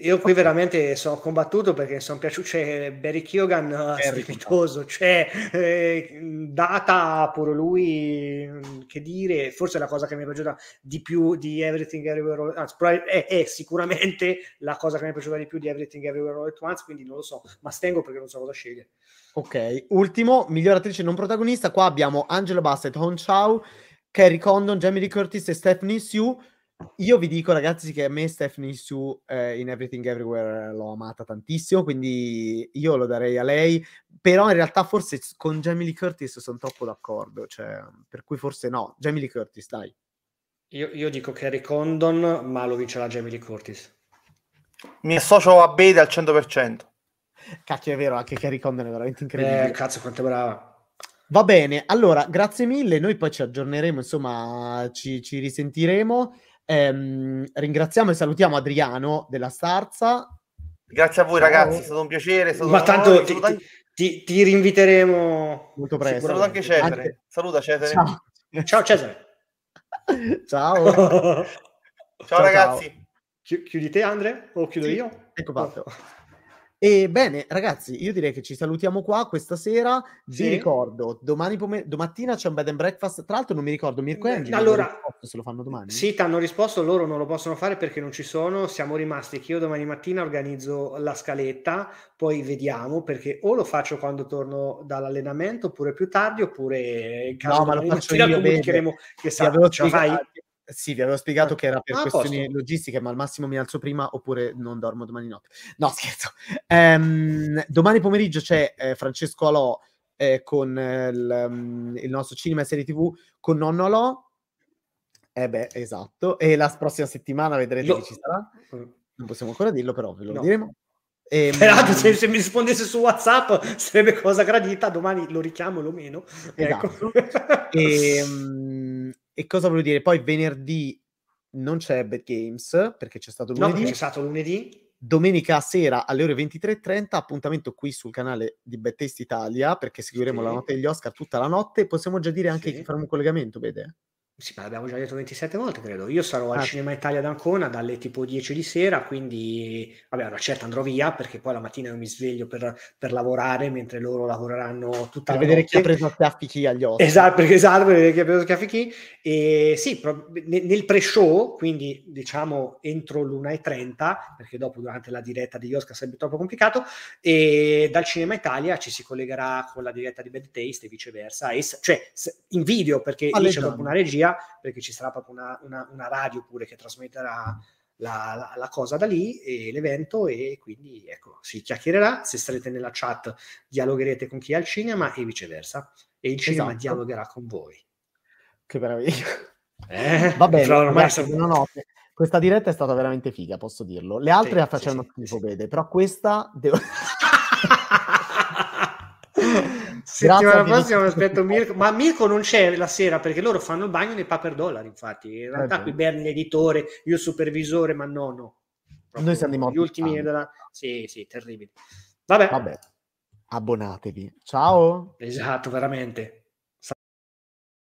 Io qui veramente sono combattuto perché sono piaciuto, cioè Barry Keoghan strepitoso, cioè eh, data pure lui, che dire, forse la cosa che mi è piaciuta di più di Everything Everywhere All At Once, è, è, sicuramente la cosa che mi è piaciuta di più di Everything Everywhere All At Once, quindi non lo so, ma stengo perché non so cosa scegliere. Ok, ultimo, miglior attrice non protagonista, qua abbiamo Angela Bassett, Hon Chow, Carrie Condon, Jamie Lee Curtis e Stephanie Sue io vi dico, ragazzi, che a me Stephanie Su eh, in Everything Everywhere l'ho amata tantissimo, quindi io lo darei a lei. Però in realtà forse con Jamie Lee Curtis sono troppo d'accordo, cioè, per cui forse no. Jamie Lee Curtis, dai. Io, io dico Carrie Condon, ma lo vincerà Jamie Lee Curtis. Mi associo a Bede al 100%. Cacchio, è vero, anche Carrie Condon è veramente incredibile. Eh, cazzo, quanto è brava. Va bene, allora, grazie mille. Noi poi ci aggiorneremo, insomma, ci, ci risentiremo. Ehm, ringraziamo e salutiamo Adriano della Starza. Grazie a voi Ciao. ragazzi, è stato un piacere. Stato Ma tanto ti, ti, ti, ti, rinviteremo molto presto. Saluta anche Cesare. Anche... Saluta Cesare. Ciao, ciao Cesare. *laughs* ciao. ciao. ciao ragazzi. Chiudi te Andre o chiudo sì, io? Ecco fatto. E bene, ragazzi, io direi che ci salutiamo qua questa sera. Vi sì. ricordo, domani pome- domattina c'è un bed and breakfast. Tra l'altro, non mi ricordo Mirko e Angelo. Allora, se lo fanno domani. Sì, ti hanno risposto. Loro non lo possono fare perché non ci sono. Siamo rimasti che io domani mattina organizzo la scaletta. Poi vediamo perché o lo faccio quando torno dall'allenamento, oppure più tardi, oppure in caso no, ma lo faccio io, comunicheremo che sa, ce la fai. Sì, vi avevo spiegato ah, che era per ah, questioni posto. logistiche, ma al massimo mi alzo prima oppure non dormo domani notte. No, *laughs* scherzo. Um, domani pomeriggio c'è eh, Francesco Alò eh, con eh, il, um, il, nostro cinema e serie TV con Nonno Alò. Eh beh, esatto. E la prossima settimana vedrete no. che ci sarà. Non possiamo ancora dirlo, però ve lo no. diremo. E, Peraltro, se, se, mi rispondesse su WhatsApp sarebbe cosa gradita, domani lo richiamo, lo meno. Ecco. Esatto. e, um, e cosa voglio dire? Poi venerdì non c'è Bad Games perché c'è stato lunedì. No, c'è stato lunedì. Domenica sera alle ore 23.30 appuntamento qui sul canale di Bad Taste Italia perché seguiremo sì. la notte degli Oscar tutta la notte. Possiamo già dire anche sì. che faremo un collegamento, vede? Sì, ma l'abbiamo già detto 27 volte, credo. Io sarò al ah. Cinema Italia d'Ancona dalle tipo 10 di sera, quindi vabbè, una certa andrò via perché poi la mattina non mi sveglio per, per lavorare mentre loro lavoreranno tutta per la vedere notte. chi ha preso schiaffi chi agli occhi. Esatto, perché, esatto, per vedere chi ha preso schiaffi chi. E sì, pro- nel pre-show, quindi diciamo entro l'1.30, perché dopo durante la diretta degli Oscar sarebbe troppo complicato, e dal Cinema Italia ci si collegherà con la diretta di Bad Taste e viceversa, e, cioè in video perché lì c'è proprio una regia perché ci sarà proprio una, una, una radio pure che trasmetterà la, la, la, cosa da lì, e l'evento, e quindi ecco, si chiacchiererà. Se sarete nella chat, dialogherete con chi è al cinema e viceversa, e il cinema esatto. dialogherà con voi. Che meraviglia. Eh? Va bene, buonanotte. questa diretta è stata veramente figa, posso dirlo. Le altre sì, facevano sì, schifo, sì. vede, però questa... Devo... Settimana prossima aspetto Mirko, ma Mirko non c'è la sera perché loro fanno il bagno nei paper dollar, infatti. In realtà eh, qui Berni l'editore, io supervisore, ma no, no. Proprio Noi siamo morti. Gli ultimi della... Sì, sì, terribili. Vabbè. Vabbè. Abbonatevi. Ciao. Esatto, veramente.